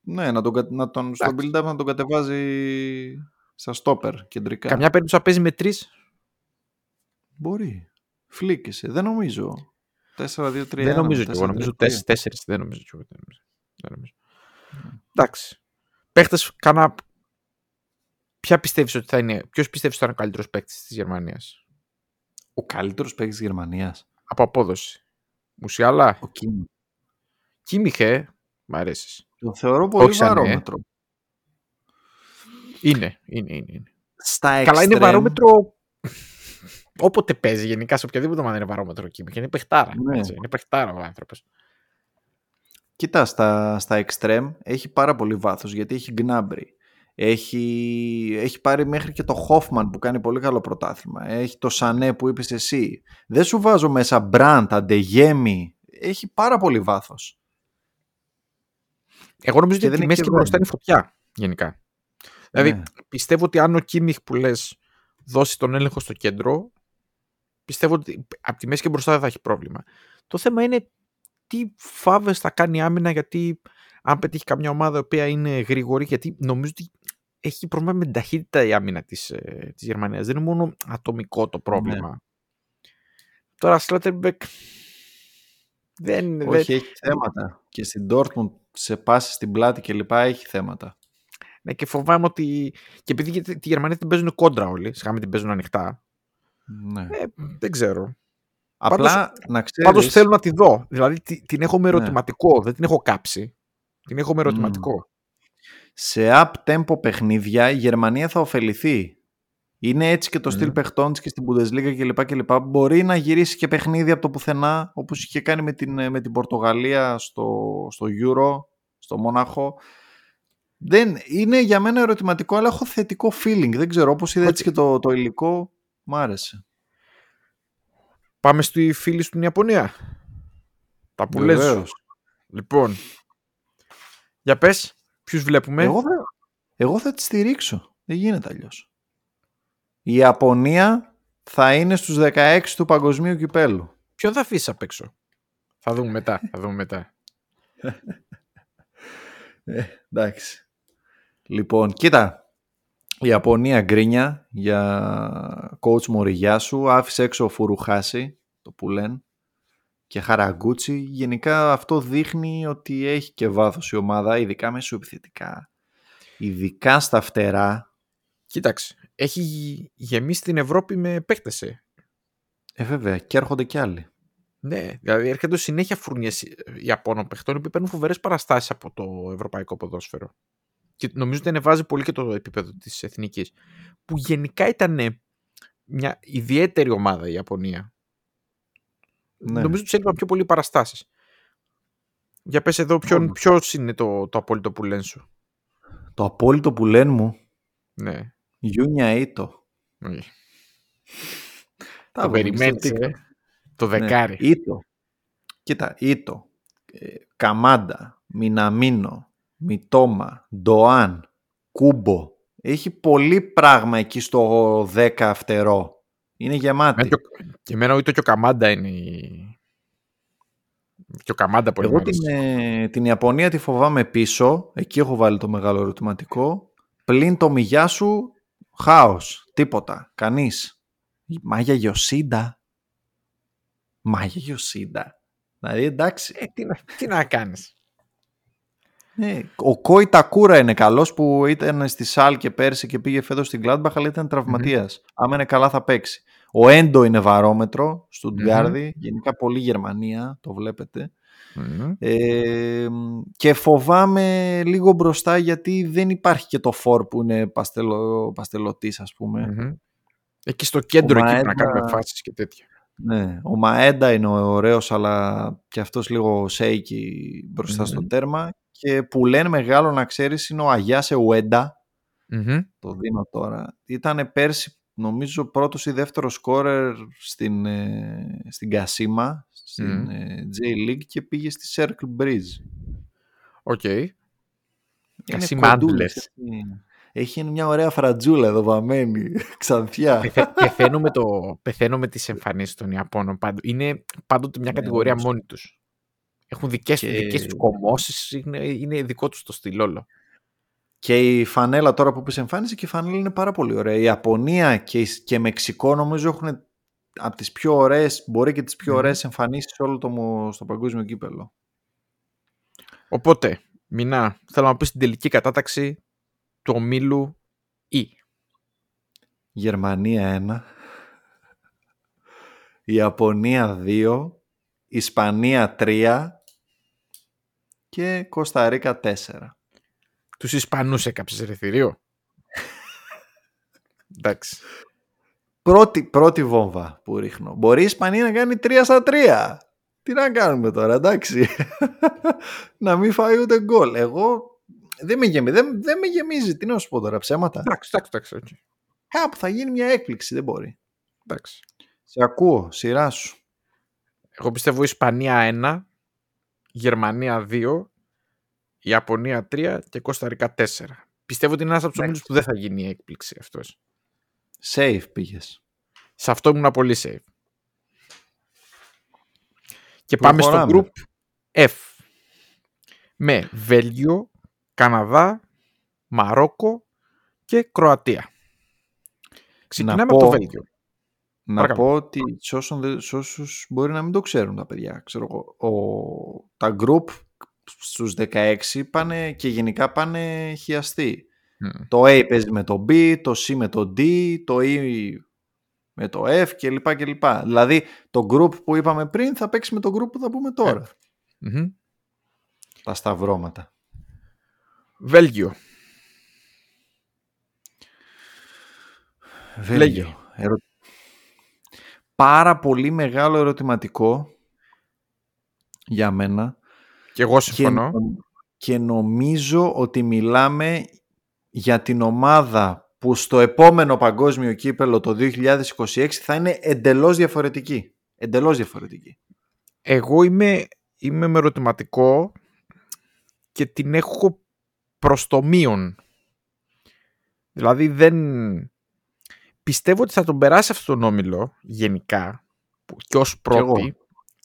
Ναι, να τον, να τον, στον build-up να τον κατεβάζει στα στόπερ κεντρικά. Καμιά περίπτωση να παίζει με τρεις. Μπορεί. Φλίκησε. Δεν νομίζω. 4-2-3. Δεν νομίζω κι εγώ. Νομίζω 4 Δεν νομίζω κι εγώ. Δεν νομίζω. Εντάξει. Παίχτες, κανένα. Ποια πιστεύεις ότι θα είναι, ποιος πιστεύεις ότι θα είναι ο καλύτερος παίκτης της Γερμανίας; Ο καλύτερος παίκτης της Γερμανίας. Από απόδοση. Μουσιάλα. Ο Κίμιχ. Κίμιχε. Μ' αρέσεις. Το θεωρώ πολύ βαρόμετρο. Είναι, είναι, είναι. είναι. Στα Καλά, είναι βαρόμετρο όποτε παίζει γενικά σε οποιαδήποτε ομάδα είναι βαρόμετρο Κίμιχ. Είναι παιχτάρα. Ναι. Είναι παιχτάρα ο άνθρωπος. Κοίτα, στα, στα extreme έχει πάρα πολύ βάθος γιατί έχει Gnabry. Έχει, έχει πάρει μέχρι και το Hoffman που κάνει πολύ καλό πρωτάθλημα. Έχει το Σανέ που είπες εσύ. Δεν σου βάζω μέσα Μπραντ, Αντεγέμι. Έχει πάρα πολύ βάθος. Εγώ νομίζω ότι η μέση και μπροστά είναι φωτιά γενικά. Δηλαδή ναι. πιστεύω ότι αν ο Κίμιχ που λες δώσει τον έλεγχο στο κέντρο πιστεύω ότι από τη μέση και μπροστά δεν θα έχει πρόβλημα. Το θέμα είναι τι φάβες θα κάνει άμυνα γιατί αν πετύχει καμιά ομάδα η οποία είναι γρήγορη γιατί νομίζω ότι έχει πρόβλημα με την ταχύτητα η άμυνα της, ε, της Γερμανίας. Δεν είναι μόνο ατομικό το πρόβλημα. Ναι. Τώρα Σλότερμπεκ δεν... Όχι, δεν... έχει θέματα. Και στην Dortmund σε πάση στην πλάτη και λοιπά έχει θέματα. Ναι, και φοβάμαι ότι. Και επειδή τη Γερμανία την παίζουν κόντρα όλοι, σχάμε την παίζουν ανοιχτά. Ναι. Ε, δεν ξέρω. Απλά πάντως- να ξέρεις... Πάντως θέλω να τη δω. Δηλαδή τη- την έχω με Ναι. ερωτηματικό. Δεν την έχω κάψει. Την έχω με ερωτηματικό. σε up-tempo παιχνίδια η Γερμανία θα ωφεληθεί. Είναι έτσι και το στυλ Μμμ. παιχτών της και στην Bundesliga κλπ. κλπ. Μπορεί να γυρίσει και παιχνίδι από το πουθενά, όπως είχε κάνει με την, με την Πορτογαλία στο, στο Euro, στο Μόναχο. Δεν, είναι για μένα ερωτηματικό, αλλά έχω θετικό feeling. Δεν ξέρω, όπως είδα έτσι και το, το υλικό, μ' άρεσε. Πάμε στη φίλη στην Ιαπωνία. Τα που λες. Βεβαίως. Λοιπόν. Για πες, ποιους βλέπουμε. Εγώ, θα, εγώ θα τη στηρίξω. Δεν γίνεται αλλιώς. Η Ιαπωνία θα είναι στους 16 του παγκοσμίου κυπέλου. Ποιον θα αφήσεις απ' έξω; Θα δούμε μετά. Θα δούμε μετά. Ε, εντάξει. Λοιπόν, κοίτα. Η Ιαπωνία γκρίνια για coach Μοριγιάσου. Άφησε έξω ο Φουρουχάση, το που λένε, και Χαραγκούτσι. Γενικά αυτό δείχνει ότι έχει και βάθος η ομάδα, ειδικά μεσοεπιθετικά. Ειδικά στα φτερά. Κοίταξε. Έχει γεμίσει την Ευρώπη με παίκτες. ε. Ε, βέβαια, και έρχονται κι άλλοι. Ναι, δηλαδή έρχονται συνέχεια φουρνιές Ιαπώνων παιχτών που παίρνουν φοβερές παραστάσεις από το ευρωπαϊκό ποδόσφαιρο. Και νομίζω ότι ανεβάζει πολύ και το επίπεδο της εθνικής. Που γενικά ήταν μια ιδιαίτερη ομάδα η Ιαπωνία. Ναι. Νομίζω ότι έλειπαν πιο πολύ παραστάσεις. Για πες εδώ ποιον, Όντως. ποιος είναι το, το απόλυτο που λένε σου. Το απόλυτο που λένε μου, Ναι. Γιούνια Ήτο. Όχι. Τα Το βρούμε περιμένεις, στο ε. TikTok. Το δεκάρι. Ναι. Ήτο. Κοίτα, Ήτο. Ε, Καμάντα. Μιναμίνο. Μιτόμα. Ντοάν. Κούμπο. Έχει πολύ πράγμα εκεί στο 10 φτερό. Είναι γεμάτη. Εμένα και ο- Και εμένα ούτε και ο Καμάντα είναι η... Και ο Καμάντα πολύ Εγώ μ' αρέσει. την, ε, την Ιαπωνία τη φοβάμαι πίσω. Εκεί έχω βάλει το μεγάλο ερωτηματικό. Πλην το μηγιά σου, χάος. Τίποτα. Κανείς. Μάγια Γιωσίντα. Μάγια Γιωσίντα. Δηλαδή εντάξει. Ε, τι, να, τι να κάνεις. Ναι, ο Κόι Τακούρα είναι καλός που ήταν στη Σάλ και πέρσι και πήγε φέτος στην Gladbach αλλά ήταν τραυματίας. Άμα είναι καλά θα παίξει. Ο Έντο είναι βαρόμετρο, Στουτγκάρδη, γενικά πολύ Γερμανία, το βλέπετε. Μμμ. Ε, και φοβάμαι λίγο μπροστά γιατί δεν υπάρχει και το φόρ που είναι παστελο, παστελωτής ας πούμε. Μμμ. Εκεί στο κέντρο Ο εκεί να Μαέντα- κάνουμε φάσεις και τέτοια. Ναι, ο Μαέντα είναι ωραίος αλλά και αυτός λίγο shaky μπροστά στο Μμμ. τέρμα και που λένε μεγάλο να ξέρεις είναι ο Αγιάσε Ουέντα Μμμ. το δίνω τώρα. Ήταν πέρσι νομίζω πρώτος ή δεύτερος σκόρερ στην, ε, στην Κασίμα, στην Μμμ. ε, J-League και πήγε στη Cercle Brugge. OK. Είναι Κασίμα κοντούλης, Άντλερς. Έχει, έχει μια ωραία φρατζούλα εδώ βαμμένη, ξανθιά. Πεθα- πεθαίνω, με το, πεθαίνω με τις εμφανίσεις των Ιαπώνων πάντο. Είναι πάντοτε μια Ναι, κατηγορία όντως. μόνοι τους. Έχουν δικές, Και- και... δικές τους κομμώσεις, είναι, είναι δικό τους το στυλ όλο. Και η φανέλα τώρα που πεις εμφάνισε και η φανέλα είναι πάρα πολύ ωραία. Η Ιαπωνία και, η- και Μεξικό νομίζω έχουν από τις πιο ωραίες, μπορεί και τις πιο Μμμ. ωραίες εμφανίσεις σε όλο το, μο- στο παγκόσμιο κύπελο. Οπότε, Μινά, θέλω να πεις την τελική κατάταξη του ομίλου E. Γερμανία 1, Ιαπωνία 2, Ισπανία 3 και Κωνσταντίνα 4. Τους Ισπανούς έκαψες ρε θηρίο. Εντάξει. Πρώτη, πρώτη βόμβα που ρίχνω. Μπορεί η Ισπανία να κάνει 3 στα 3. Τι να κάνουμε τώρα, εντάξει. να μην φάει ούτε γκολ. Εγώ δεν με, γεμίζει, δεν, δεν με γεμίζει. Τι να σου πω τώρα, ψέματα. Εντάξει, εντάξει, εντάξει. οκ. Κάπου θα γίνει μια έκπληξη, δεν μπορεί. εντάξει. Σε ακούω, σειρά σου. Εγώ πιστεύω Ισπανία 1, Γερμανία 2, Ιαπωνία 3 και Κόστα Ρίκα 4. Πιστεύω ότι είναι ένας από τους ομίλους που δεν θα γίνει η έκπληξη αυτός. Safe πήγες. Σε αυτό ήμουν πολύ safe. Και πάμε στο Προχωράμε. group F. Με Βέλγιο, Καναδά, Μαρόκο και Κροατία. Ξεκινάμε από πω- το Βέλγιο. Να Παρακαλώ. πω ότι σε, όσων δεν- σε όσους μπορεί να μην το ξέρουν τα παιδιά, ξέρω εγώ, ο, τα group στους 16 πάνε και γενικά πάνε χιαστοί. Μμ. Το A παίζει με το B, το C με το D, το E με το F κλπ. κλπ. Δηλαδή το group που είπαμε πριν θα παίξει με το group που θα πούμε τώρα. Μμμ. Τα σταυρώματα. Βέλγιο. Βέλγιο. Ερω- Πάρα πολύ μεγάλο ερωτηματικό για μένα Και εγώ και, συμφωνώ. και νομίζω ότι μιλάμε για την ομάδα που στο επόμενο παγκόσμιο κύπελο το 2026 θα είναι εντελώς διαφορετική. Εντελώς διαφορετική. Εγώ είμαι, είμαι με ερωτηματικό και την έχω προς το μείον. Δηλαδή δεν... Πιστεύω ότι θα τον περάσει αυτόν τον όμιλο γενικά που- και ως πρώτη, εγώ.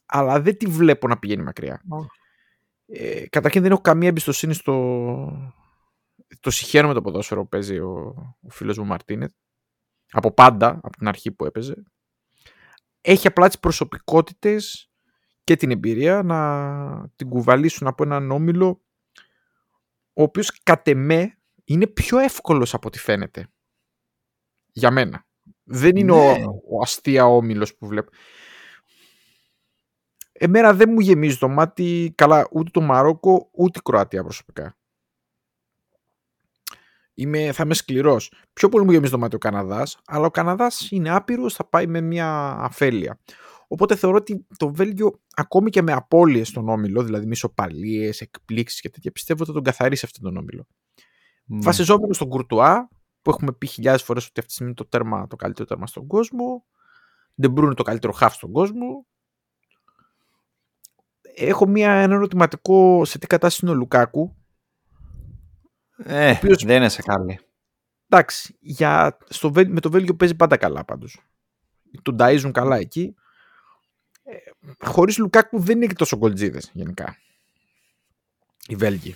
αλλά δεν τη βλέπω να πηγαίνει μακριά. Ε, καταρχήν δεν έχω καμία εμπιστοσύνη στο... Το συχαίνω με το ποδόσφαιρο που παίζει ο, ο φίλος μου Μαρτίνετ. Από πάντα, από την αρχή που έπαιζε. Έχει απλά τις προσωπικότητες και την εμπειρία να την κουβαλήσουν από έναν όμιλο ο οποίος κατ' εμέ είναι πιο εύκολος από ό,τι φαίνεται. Για μένα. Δεν είναι Ναι. ο, ο αστεία όμιλος που βλέπω. Εμένα δεν μου γεμίζει το μάτι καλά ούτε το Μαρόκο ούτε η Κροατία προσωπικά. Είμαι, θα είμαι σκληρός. Πιο πολύ μου γεμίζει το μάτι ο Καναδάς, αλλά ο Καναδάς είναι άπειρος, θα πάει με μια αφέλεια. Οπότε θεωρώ ότι το Βέλγιο, ακόμη και με απώλειες στον όμιλο, δηλαδή μισοπαλίε, εκπλήξεις και τέτοια, πιστεύω ότι θα τον καθαρίσει αυτόν τον όμιλο. Ναι. Βασιζόμενο στον Κουρτουά, που έχουμε πει χιλιάδες φορές ότι αυτή τη στιγμή είναι το, τέρμα, το καλύτερο τέρμα στον κόσμο. Δεν είναι το καλύτερο χάφ στον κόσμο. Έχω μια, ένα ερωτηματικό σε τι κατάσταση είναι ο Λουκάκου. Ε, οποίος- δεν είναι σε καλή. Εντάξει, για, στο, Βέλ- με το Βέλγιο παίζει πάντα καλά πάντως. Τον ταΐζουν καλά εκεί. Ε, χωρίς Λουκάκου δεν είναι και τόσο γκολτζίδες γενικά. Οι Βέλγοι.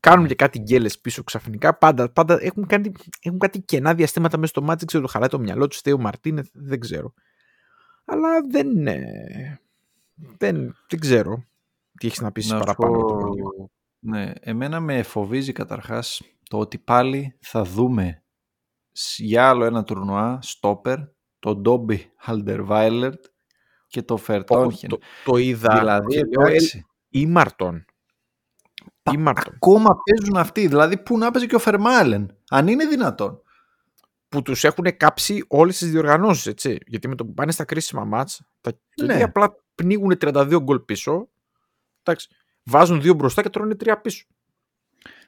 Κάνουν και κάτι γκέλες πίσω ξαφνικά. Πάντα, πάντα έχουν, κάνει, έχουν κάτι κενά διαστήματα μέσα στο μάτι. Δεν ξέρω, το χαλάει το μυαλό τους. Στέει ο Μαρτίνεθ, δεν ξέρω. Αλλά δεν είναι. Δεν, δεν ξέρω τι έχεις να πεις Να σου παραπάνω. πω- από το Βέλγιο. Ναι, εμένα με φοβίζει καταρχάς το ότι πάλι θα δούμε σ- για άλλο ένα τουρνουά στόπερ, τον Ντόμπι Χαλντερβάιλερτ και το Φερτόνχεν. Το, το είδα. Δηλαδή, και λέω, εντάξει, Ήμαρτον. Ήμαρτον. ακόμα παίζουν αυτοί. Δηλαδή, πού να παίζει και ο Φερμάλεν, αν είναι δυνατόν. Που τους έχουν κάψει όλες τις διοργανώσεις, έτσι. Γιατί με το που πάνε στα κρίσιμα μάτς, τα Ναι. ναι. απλά πνίγουν 32 γκολ πίσω. Εντάξει. Βάζουν δύο μπροστά και τρώνε τρία πίσω.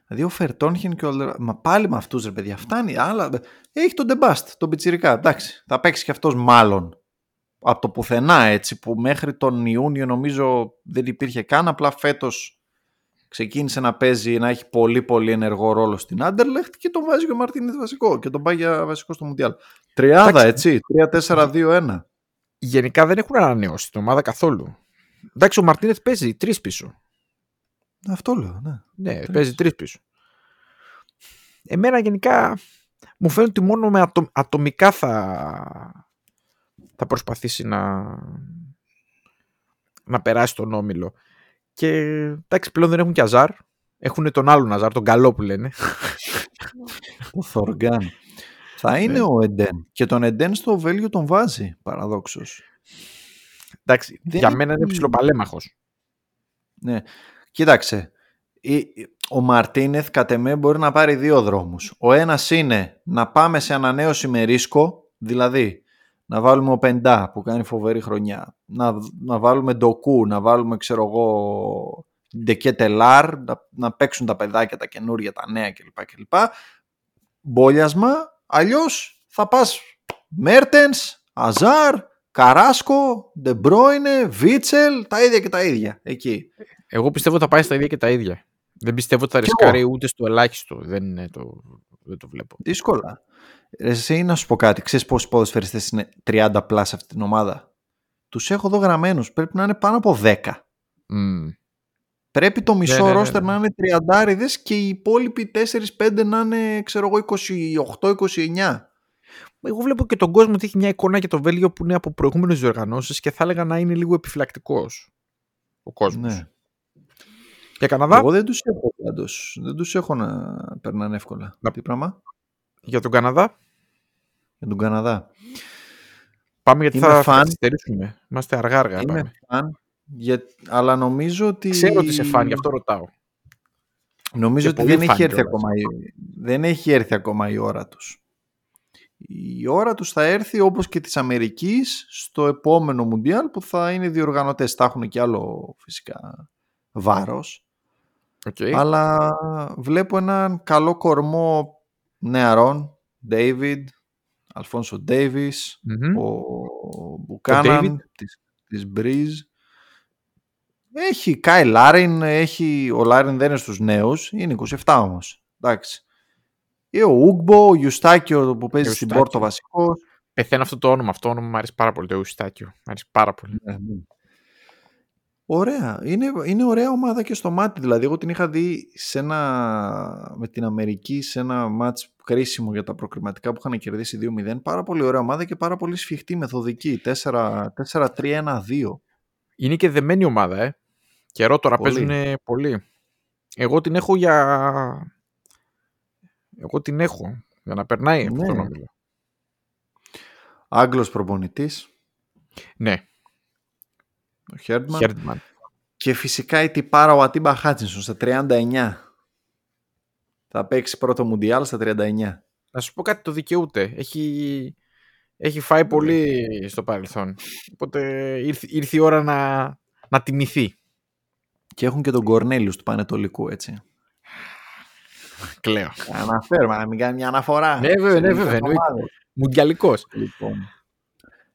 Δηλαδή ο Φερτόνχεν και ο Αλτερ... Μα πάλι με αυτούς ρε παιδιά, φτάνει. Άλλα... Έχει τον Ντεμπάστ, τον Πιτσιρικά. Εντάξει, θα παίξει και αυτός μάλλον. Από το πουθενά έτσι που μέχρι τον Ιούνιο νομίζω δεν υπήρχε καν. Απλά φέτος ξεκίνησε να παίζει, να έχει πολύ πολύ ενεργό ρόλο στην Άντερλεχτ και τον βάζει και ο Μαρτίνεθ βασικό και τον πάει για βασικό στο Μουντιάλ. Τριάδα έτσι, 3-4-2-1. Γενικά δεν έχουν ανανεώσει την ομάδα καθόλου. Εντάξει, ο Μαρτίνεθ παίζει τρεις πίσω. Αυτό λέω, ναι. Ναι, Τρεις. παίζει τρεις πίσω. Εμένα γενικά μου φαίνεται ότι μόνο με ατο- ατομικά θα, θα προσπαθήσει να, να περάσει τον όμιλο. Και εντάξει, πλέον δεν έχουν και Αζάρ. Έχουν τον άλλον Αζάρ, τον καλό που λένε. Ο Θοργάν. Θα είναι Ναι. ο Εντέν. Και τον Εντέν στο Βέλγιο τον βάζει, παραδόξως. Εντάξει, Δεν για έχει- μένα είναι ψιλοπαλέμαχος. Ναι. Κοίταξε. η- Ο Μαρτίνεθ κατ' εμέ μπορεί να πάρει δύο δρόμους. Ο ένας είναι να πάμε σε ανανέωση με ρίσκο, δηλαδή να βάλουμε ο Πεντά που κάνει φοβερή χρονιά, να, να βάλουμε Ντοκού, να βάλουμε ξέρω εγώ Ντεκέτελάρ, να, να παίξουν τα παιδάκια τα καινούργια, τα νέα κλπ. κλπ. Μπόλιασμα, αλλιώς θα πας Μέρτενς, Αζάρ, Καράσκο, Ντεμπρόινε, Βίτσελ, τα ίδια και τα ίδια εκεί. Εγώ πιστεύω ότι θα πάει στα ίδια και τα ίδια. Δεν πιστεύω ότι θα Κι ρισκάρει ούτε στο ελάχιστο. Δεν, είναι το, δεν το βλέπω. Δύσκολα. Ρε, Εσύ να σου πω κάτι. Ξέρεις πόσοι ποδοσφαιριστές είναι 30 plus αυτή την ομάδα; Τους έχω εδώ γραμμένους. Πρέπει να είναι πάνω από 10. Μμ. Πρέπει το μισό ναι, ναι, ναι. ρόστερ να είναι 30 και οι υπόλοιποι 4-5 να είναι ξέρω εγώ 28-29. Εγώ βλέπω και τον κόσμο ότι έχει μια εικόνα για το Βέλγιο που είναι από προηγούμενες διοργανώσεις και θα έλεγα να είναι λίγο επιφυλακτικός ο κόσμος. Ναι. Και Καναδά. Εγώ δεν τους έχω πάντως. Δεν τους έχω να περνάνε εύκολα. Να- Τι πράγμα; Για τον Καναδά. Για τον Καναδά. Πάμε γιατί Είμαι θα φαν. καθυστερήσουμε. Είμαστε αργά-αργά. Είμαι πάμε. φαν, για... αλλά νομίζω ότι... Ξέρω ότι είσαι φαν, γι' αυτό ρωτάω. Νομίζω Και ότι πολύ δεν φαν έχει, έρθει κιόλας. ακόμα, η... δεν έχει έρθει ακόμα η ώρα τους. Η ώρα τους θα έρθει όπως και της Αμερικής στο επόμενο Μουντιάλ που θα είναι διοργανωτές. Θα έχουν και άλλο φυσικά βάρος. Οκ. Αλλά βλέπω έναν καλό κορμό νεαρών. David, Αλφόνσο Ντέιβις, Μμμ. ο David; Μπουκάναν της, της Μπριζ. Έχει Κάι Λάριν, έχει, ο Λάριν δεν είναι στους νέους, είναι 27 όμως. Εντάξει. Ή ο Ούγκμπο, ο Ιουστάκιο που παίζει στην Ιουστάκιο. Πόρτο βασικός. Πεθαίνω αυτό το όνομα. Αυτό το όνομα μου αρέσει πάρα πολύ. Το Ιουστάκιο. Μου αρέσει πάρα πολύ. Ωραία. Είναι, είναι ωραία ομάδα και στο μάτι. Δηλαδή, εγώ την είχα δει σε ένα, με την Αμερική σε ένα μάτς κρίσιμο για τα προκριματικά που είχαν κερδίσει 2-0. Πάρα πολύ ωραία ομάδα και πάρα πολύ σφιχτή, μεθοδική. 4-3-1-2. Είναι και δεμένη ομάδα, ε. Καιρό τώρα Πολύ. παίζουν πολύ. Εγώ την έχω για... Εγώ την έχω για να περνάει από Ναι. τον όμιλο. Άγγλος προπονητής, Ναι, ο Χέρντμαν. Χέρντμαν. Και φυσικά η τυπάρα ο Ατίμπα Χάτσινσον στα 39. Θα παίξει πρώτο Μουντιάλ στα 39. Να σου πω κάτι, το δικαιούται. Έχει, έχει φάει πολύ στο παρελθόν. Οπότε ήρθε, ήρθε η ώρα να, να τιμηθεί. Και έχουν και τον Κορνέλιους του Πανετολικού, έτσι. Κλαίω. Αναφέρουμε, να μην κάνει μια αναφορά. Ναι, βέβαια, σε ναι, λίγες βέβαια, εννοείται. ομάδες. Μουντιαλικός. Λοιπόν.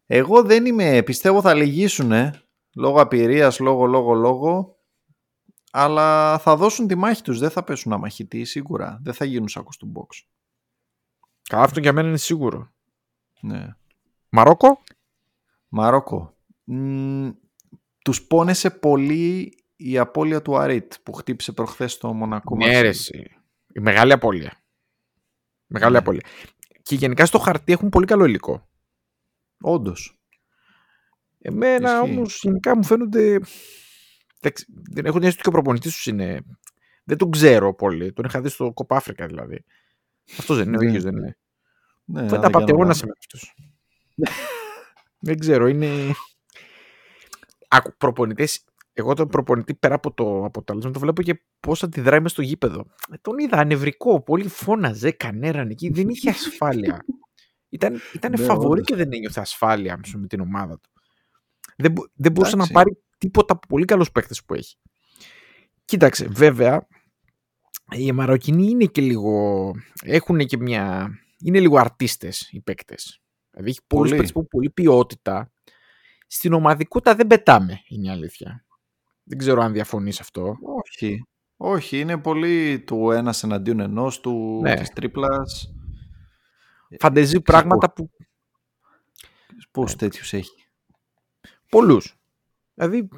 Εγώ δεν είμαι, πιστεύω θα λυγίσουν, λόγω απειρίας, λόγω, λόγω, λόγω, αλλά θα δώσουν τη μάχη τους, δεν θα πέσουν αμαχητοί, σίγουρα. Δεν θα γίνουν σάκος του box. Καλά, αυτό για μένα είναι σίγουρο. Ναι. Μαρόκο; Μαρόκο. Μ, τους πόνεσε πολύ η απώλεια του Αρίτ που χτύπησε προχθές στο Μονακό. Ναι, Μαρσέη. ρε, εσύ. Η μεγάλη απώλεια. Μεγάλη Ναι. απώλεια. Και γενικά στο χαρτί έχουν πολύ καλό υλικό. Όντως. Εμένα Ισχύει. όμως γενικά μου φαίνονται. Εντάξει, Δεν έχω την αίσθηση ότι και ο προπονητής τους είναι. Δεν τον ξέρω πολύ. Τον είχα δει στο Κοπ Αφρικα δηλαδή. Αυτός δεν είναι, ο Ναι. ίδιος δεν είναι. Ναι, Δεν δεν τα κάνω πατεώνα λάθος. σε με αυτούς. δεν ξέρω, είναι. Άκου, προπονητές. Εγώ τον προπονητή πέρα από το αποτέλεσμα το βλέπω και πώς αντιδράει μες στο γήπεδο. Ε, Τον είδα ανευρικό, πολύ φώναζε, κανέναν εκεί, δεν είχε ασφάλεια. Ήταν, ήταν Ναι, φαβορή όντως. και δεν ένιωθε ασφάλεια ας πούμε, με την ομάδα του. Δεν, μπο- δεν μπορούσε να Εντάξει. πάρει τίποτα από πολύ καλούς παίκτες που έχει. Κοίταξε, βέβαια, οι Μαροκινοί είναι και λίγο. Έχουν και μια. Είναι λίγο αρτίστες οι παίκτες. Δηλαδή έχει πολλούς Πολύ. παίκτες που έχουν πολύ ποιότητα. Στην ομαδικότητα δεν πετάμε, είναι η αλήθεια. Δεν ξέρω αν διαφωνείς αυτό. Όχι. Όχι, είναι πολύ του ένας εναντίον ενός, του Ναι. της τρίπλας. Φαντεζή πράγματα που Πώς Ναι. τέτοιους έχει. Πολλούς. Δηλαδή,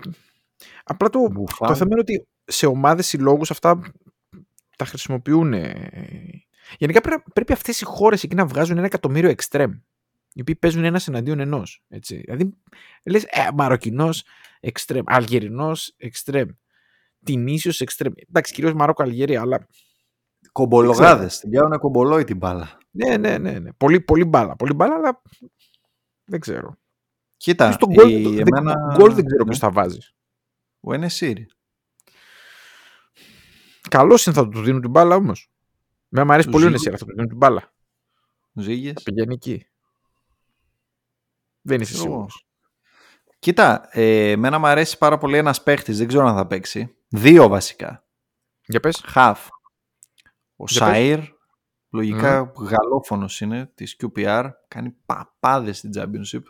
απλά το, Μπουφάν. το θέμα είναι ότι σε ομάδες συλλόγους αυτά τα χρησιμοποιούν. ε, Γενικά πρέπει, πρέπει αυτές οι χώρες εκεί να βγάζουν ένα εκατομμύριο εξτρέμ. Οι οποίοι παίζουν ένας εναντίον ενός. Δηλαδή, λες, ε, Μαροκινός εξτρέμ, Αλγερινός εξτρέμ, Τινήσιος εξτρέμ. Εντάξει, κυρίως Μαρόκο, Αλγερία, αλλά. Κομπολογάδες. Την πιάνουν κομπολόι την μπάλα. Ναι, ναι, ναι. ναι. Πολύ, πολύ μπάλα. Πολύ μπάλα, αλλά δεν ξέρω. Κοίτα, Ποιος τον γκολ, η- το- δεν- εμένα... γκολ δεν ξέρω ναι. ποιος θα βάζεις. Ο Ενεσίρ. Καλός είναι θα του δίνουν την μπάλα όμως. Με μου αρέσει Του πολύ ο Ζήγες. Νεσίρα, θα του δίνουν την μπάλα. Ζήγες. Πηγαίνει εκεί. Δεν είσαι Ξέρω εγώ. σίγουρος. Κοίτα, ε, εμένα μου αρέσει πάρα πολύ ένας παίχτης, δεν ξέρω αν θα παίξει. Δύο βασικά. Για πες. Χαφ. Ο Για πες. Σαΐρ, λογικά γαλλόφωνος είναι, της QPR, κάνει παπάδες στην Championship.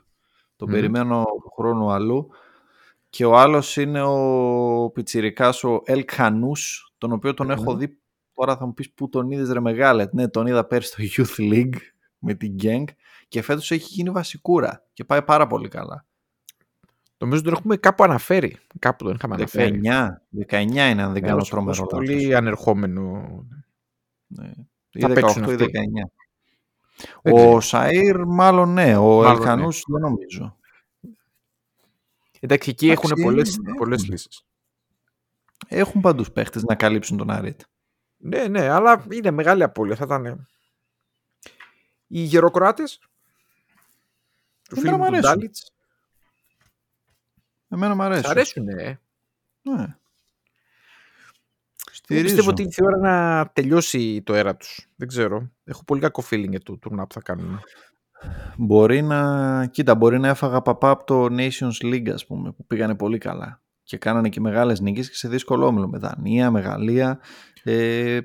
Τον Μμμ. περιμένω του χρόνου αλλού. Και ο άλλος είναι ο πιτσιρικάς, ο Ελ Κανούς, τον οποίο τον Μμμ. έχω δει, τώρα θα μου πεις πού τον είδες ρε μεγάλε. Ναι, τον είδα πέρσι στο Youth League με την Gang και φέτος έχει γίνει βασικούρα και πάει πάρα πολύ καλά. Νομίζω τον έχουμε κάπου αναφέρει. Κάπου τον είχαμε αναφέρει. 19, 19 είναι αν δεν κάνω Ένας τρομερό οποίος λάθος. Πολύ ανερχόμενο. Ναι. Ή Θα 18 παίξουν ή αυτοί. 19. Δεν Ο ξέρω. Σαΐρ μάλλον ναι, ο Μάλλον Ελκανούς δεν νομίζω. Εντάξει, εκεί Εντάξει, έχουν πολλές, είναι- πολλές έχουν. λύσεις. Έχουν παντούς παίχτες να καλύψουν τον Αρίτ. Ναι, ναι, αλλά είναι μεγάλη απώλεια. Θα ήταν. Οι γεροκράτε. Του Εμένα φίλου μ' μου του αρέσουν. Ντάλιτς. Εμένα μου Σ' αρέσει. αρέσουν, ε. Ναι. Εγώ Στηρίζω. πιστεύω ότι ήρθε η ώρα να τελειώσει το αέρα τους. Δεν ξέρω. Έχω πολύ κακό feeling για το τουρνά που θα κάνουν. Μπορεί να... Κοίτα, μπορεί να έφαγα παπά από το Nations League, ας πούμε, που πήγανε πολύ καλά. Και κάνανε και μεγάλες νίκες και σε δύσκολο όμιλο με Δανία, με Γαλλία. Ε,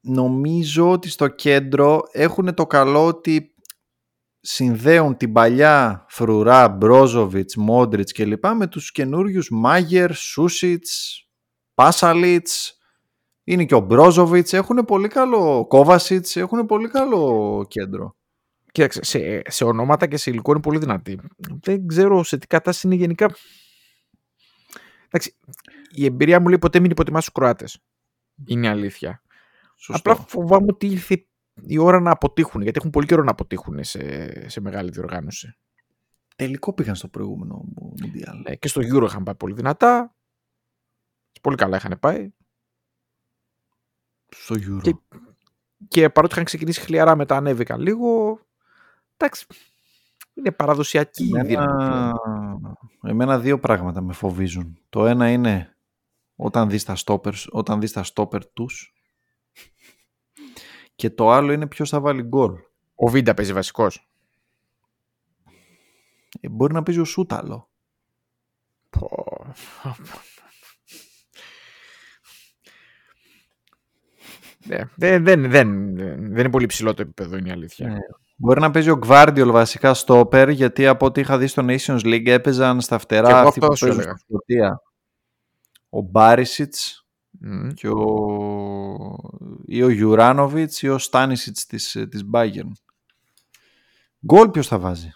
νομίζω ότι στο κέντρο έχουν το καλό ότι συνδέουν την παλιά φρουρά Μπρόζοβιτς, Μόντριτς και λοιπά με τους καινούριους Μάγερ, Σούσιτς, Πάσαλιτς είναι και ο Μπρόζοβιτς έχουν πολύ καλό Κόβασιτς έχουν πολύ καλό κέντρο Κοίταξε, σε, σε ονόματα και σε υλικό είναι πολύ δυνατή. Δεν ξέρω σε τι κατάσταση είναι γενικά. Εντάξει, η εμπειρία μου λέει ποτέ μην υποτιμάς τους Κροάτες. Είναι η αλήθεια. Σωστό. Απλά φοβάμαι ότι ήρθε η ώρα να αποτύχουν, γιατί έχουν πολύ καιρό να αποτύχουν σε, σε μεγάλη διοργάνωση. τελικό πήγαν στο προηγούμενο Μουντιάλ Ναι, και στο Euro είχαν πάει πολύ δυνατά. Πολύ καλά είχαν πάει. στο Euro Και- Και παρότι είχαν ξεκινήσει χλιαρά, μετά ανέβηκαν λίγο. Εντάξει, είναι παραδοσιακή η δύναμη. εμένα, πλέον. εμένα δύο πράγματα με φοβίζουν το ένα είναι όταν δεις τα stoppers, όταν δεις τα stopper τους και το άλλο είναι ποιος θα βάλει γκολ Ο Βίντα παίζει βασικός. Ε, μπορεί να παίζει ο Σούταλο Πω. Δεν, δεν, δεν, δεν είναι πολύ ψηλό το επίπεδο, είναι η αλήθεια. Ναι. Μπορεί να παίζει ο Γκβάρντιολ βασικά στο όπερ, γιατί από ό,τι είχα δει στο Nations League έπαιζαν στα Και φτερά εγώ αυτοί που αυτό σου παίζουν έλεγα. στη Σκωτία. Ο Μπάρισιτς Μμ. και ο... ή ο Γιουράνοβιτς ή ο Στάνισιτς της, της Bayern. Γκολ ποιος θα βάζει;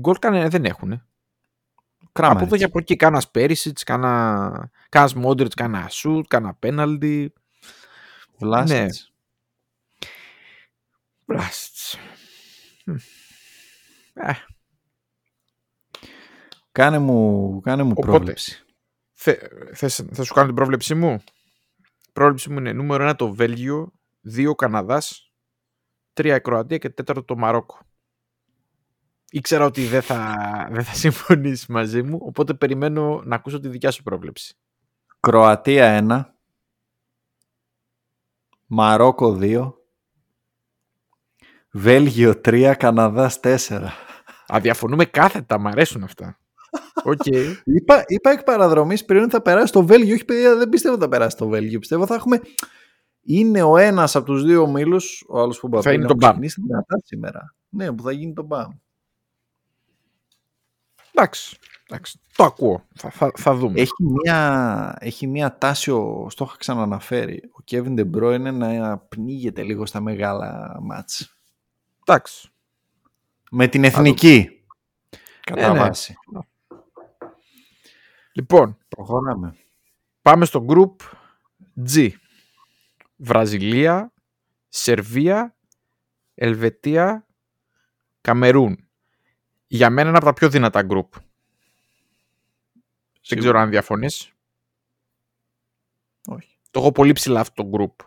Γκολ κανένα δεν έχουν. Από Κράμαριτς. εδώ και από εκεί κάνα Πέρισιτς, κάνας Μόντριτς, κάνα Σουτ, κάνα Πέναλτι. Βλάσιτς. Μπράστς. Μμ. Ε, Κάνε μου, κάνε μου Οπότε. πρόβλεψη. θε, θες, θα σου κάνω την πρόβλεψή μου; Η πρόβλεψη μου είναι νούμερο 1 το Βέλγιο, 2 ο Καναδάς, 3 η Κροατία και 4 το Μαρόκο. Ήξερα ότι δεν θα, δεν θα συμφωνήσεις μαζί μου, οπότε περιμένω να ακούσω τη δικιά σου πρόβλεψη. Κροατία 1. Μαρόκο 2. Βέλγιο 3. Καναδάς 4. Α διαφωνούμε κάθετα, μ' αρέσουν αυτά. Οκ. Είπα, είπα εκ παραδρομής πριν ότι θα περάσει το Βέλγιο. Όχι, παιδιά, δεν πιστεύω ότι θα περάσει το Βέλγιο. Πιστεύω θα έχουμε. Είναι ο ένας από τους δύο ομίλους, ο άλλος που Θα είναι να το μπαμ. ξεκινήσει δυνατά σήμερα. Ναι, που θα γίνει το μπαμ. Εντάξει, εντάξει, το ακούω. Θα, θα, θα δούμε. Έχει μία, έχει μία τάση, ο, στο είχα ξαναναφέρει. Ο Kevin De Bruyne να πνίγεται λίγο στα μεγάλα ματς. Εντάξει. Με την εθνική. Κατά Ε, ναι. βάση. Λοιπόν, Προχωράμε. πάμε στο group G. Βραζιλία, Σερβία, Ελβετία, Καμερούν. Για μένα είναι από τα πιο δυνατά group. Δεν ξέρω αν διαφωνείς. Όχι. Το έχω πολύ ψηλά αυτό το group.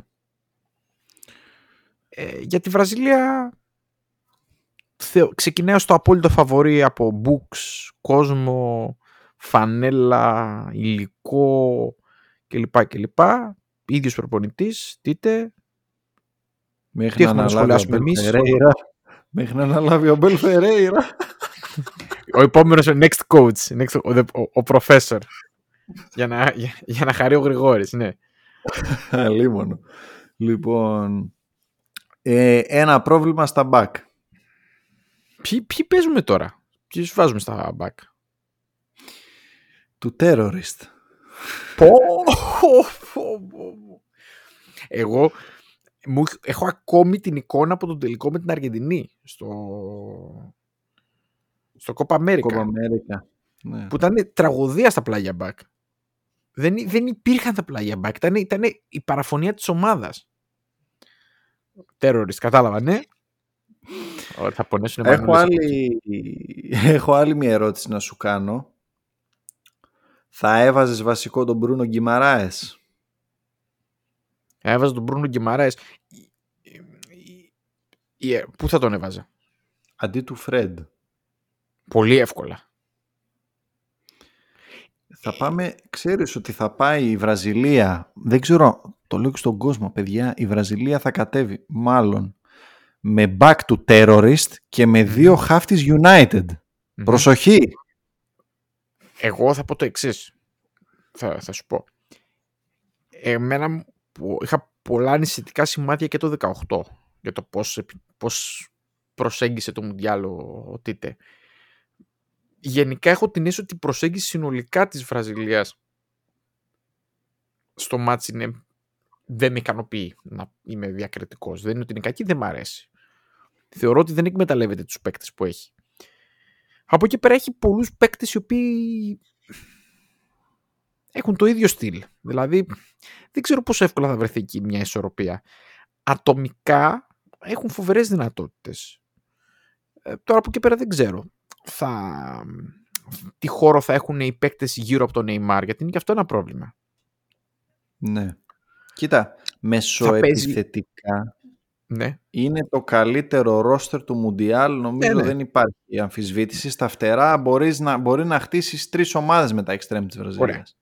Ε, για τη Βραζιλία θεω, ξεκινάω στο απόλυτο φαβορή από books, κόσμο, φανέλα, υλικό κλπ. κλπ. Ίδιος προπονητής, δείτε. Μέχρι Τι να έχουμε να αναλάβει ο σχολιάσουμε Αμπέλ εμείς; Φερέιρα. Μέχρι να αναλάβει ο Μπέλ Φερέιρα. Ο επόμενος ο next coach, next, ο, ο, ο professor. για, να, για, για να χαρεί ο Γρηγόρης, ναι. Αλίμονο. Λοιπόν, ε, ένα πρόβλημα στα back. Ποιοι, ποιοι παίζουμε τώρα, ποιους βάζουμε στα back. Του terrorist. Πω, πω, πω, πω. Εγώ μου, έχω ακόμη την εικόνα από τον τελικό με την Αργεντινή στο, στο Copa America. Κόμπα Αμέρικα. Ναι. Που ήταν τραγωδία στα πλάγια back. Δεν, δεν υπήρχαν τα πλάγια back. Ήταν, ήταν η παραφωνία της ομάδας. Terrorist, κατάλαβα, ναι. Ωραία, θα πονέσουν Έχω άλλη, έχω άλλη μια ερώτηση να σου κάνω. Θα έβαζες βασικό τον Μπρούνο Γκυμαράες; Έβαζε τον Μπρούνο Γκυμαράες. Ε, πού θα τον έβαζε; Αντί του Φρέντ. Πολύ εύκολα. Θα πάμε, ξέρεις ότι θα πάει η Βραζιλία, δεν ξέρω, το λέω και στον κόσμο παιδιά, η Βραζιλία θα κατέβει μάλλον με back to terrorist και με δύο half της United. Προσοχή! Εγώ θα πω το εξής. Θα, θα σου πω. Εμένα που είχα πολλά ανησυχητικά σημάδια και το 18 για το πώς, πώς προσέγγισε το Μουντιάλο ο Τίτε. Γενικά έχω την αίσθηση ότι η προσέγγιση συνολικά της Βραζιλίας στο μάτς είναι δεν με ικανοποιεί να είμαι διακριτικός. Δεν είναι ότι είναι κακή, δεν μ' αρέσει. Θεωρώ ότι δεν εκμεταλλεύεται τους παίκτες που έχει. Από εκεί πέρα έχει πολλούς παίκτες οι οποίοι έχουν το ίδιο στυλ. Δηλαδή, δεν ξέρω πόσο εύκολα θα βρεθεί εκεί μια ισορροπία. Ατομικά έχουν φοβερές δυνατότητες. Ε, τώρα από εκεί πέρα δεν ξέρω. Θα... Τι χώρο θα έχουν οι παίκτες γύρω από τον Neymar, γιατί είναι και αυτό ένα πρόβλημα. Ναι. Κοίτα, μεσοεπιθετικά Ναι. είναι το καλύτερο ρόστερ του Μουντιάλ. Νομίζω Ναι, ναι. δεν υπάρχει αμφισβήτηση. Στα φτερά μπορείς να, μπορεί να χτίσεις τρεις ομάδες με τα εξτρέμ της Ωραία. Βραζιλίας.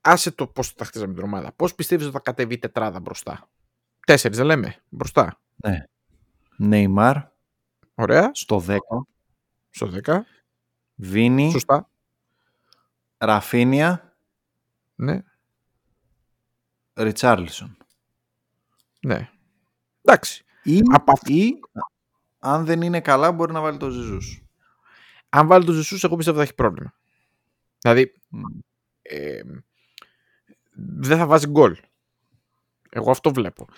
Άσε το πώς θα χτίζαμε την ομάδα. Πώς πιστεύεις ότι θα κατεβεί η τετράδα μπροστά; Τέσσερις δεν λέμε. Μπροστά. Ναι. Νεϊμάρ Ωραία. στο 10. Στο 10. Βίνι, Σωστά. Ραφίνια, Ναι. Ριτσάρλισον. Ναι. Εντάξει. Ή, Από αυ- ή αν δεν είναι καλά μπορεί να βάλει το Ζιζούς. Αν βάλει τον Ζεσούς, εγώ πιστεύω θα έχει πρόβλημα. Δηλαδή, Μμ. ε, δεν θα βάζει γκολ. Εγώ αυτό βλέπω.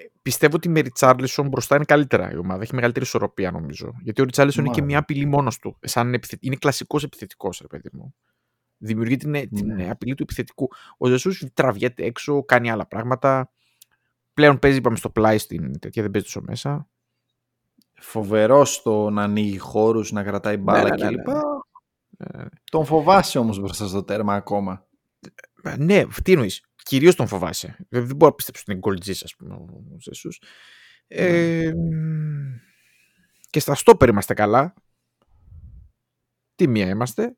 Ε, πιστεύω ότι με Ριτσάρλισον μπροστά είναι καλύτερα η ομάδα. Έχει μεγαλύτερη ισορροπία νομίζω. Γιατί ο Ριτσάρλισον είναι και Μάλλον. μια απειλή μόνος του. Σαν επιθε... Είναι κλασικός επιθετικός, ρε παιδί μου. Δημιουργεί την, την Ναι. απειλή του επιθετικού. Ο Ζεσούς τραβιέται έξω, κάνει άλλα πράγματα. Πλέον παίζει, είπαμε, στο πλάι στην τέτοια, δεν παίζει τόσο μέσα. Φοβερό στο να ανοίγει χώρους, να κρατάει μπάλα ναι, ναι, κλπ. ναι, Ε, Τον φοβάσαι όμως μπροστά στο τέρμα ακόμα. Ε, Ναι, τι εννοείς. Κυρίως τον φοβάσαι. Δεν δεν μπορώ να πιστέψω ότι είναι γκολτζή, ας πούμε, ο Ζεσούς. Ε, και στα στόπερ είμαστε καλά. Τι μία είμαστε.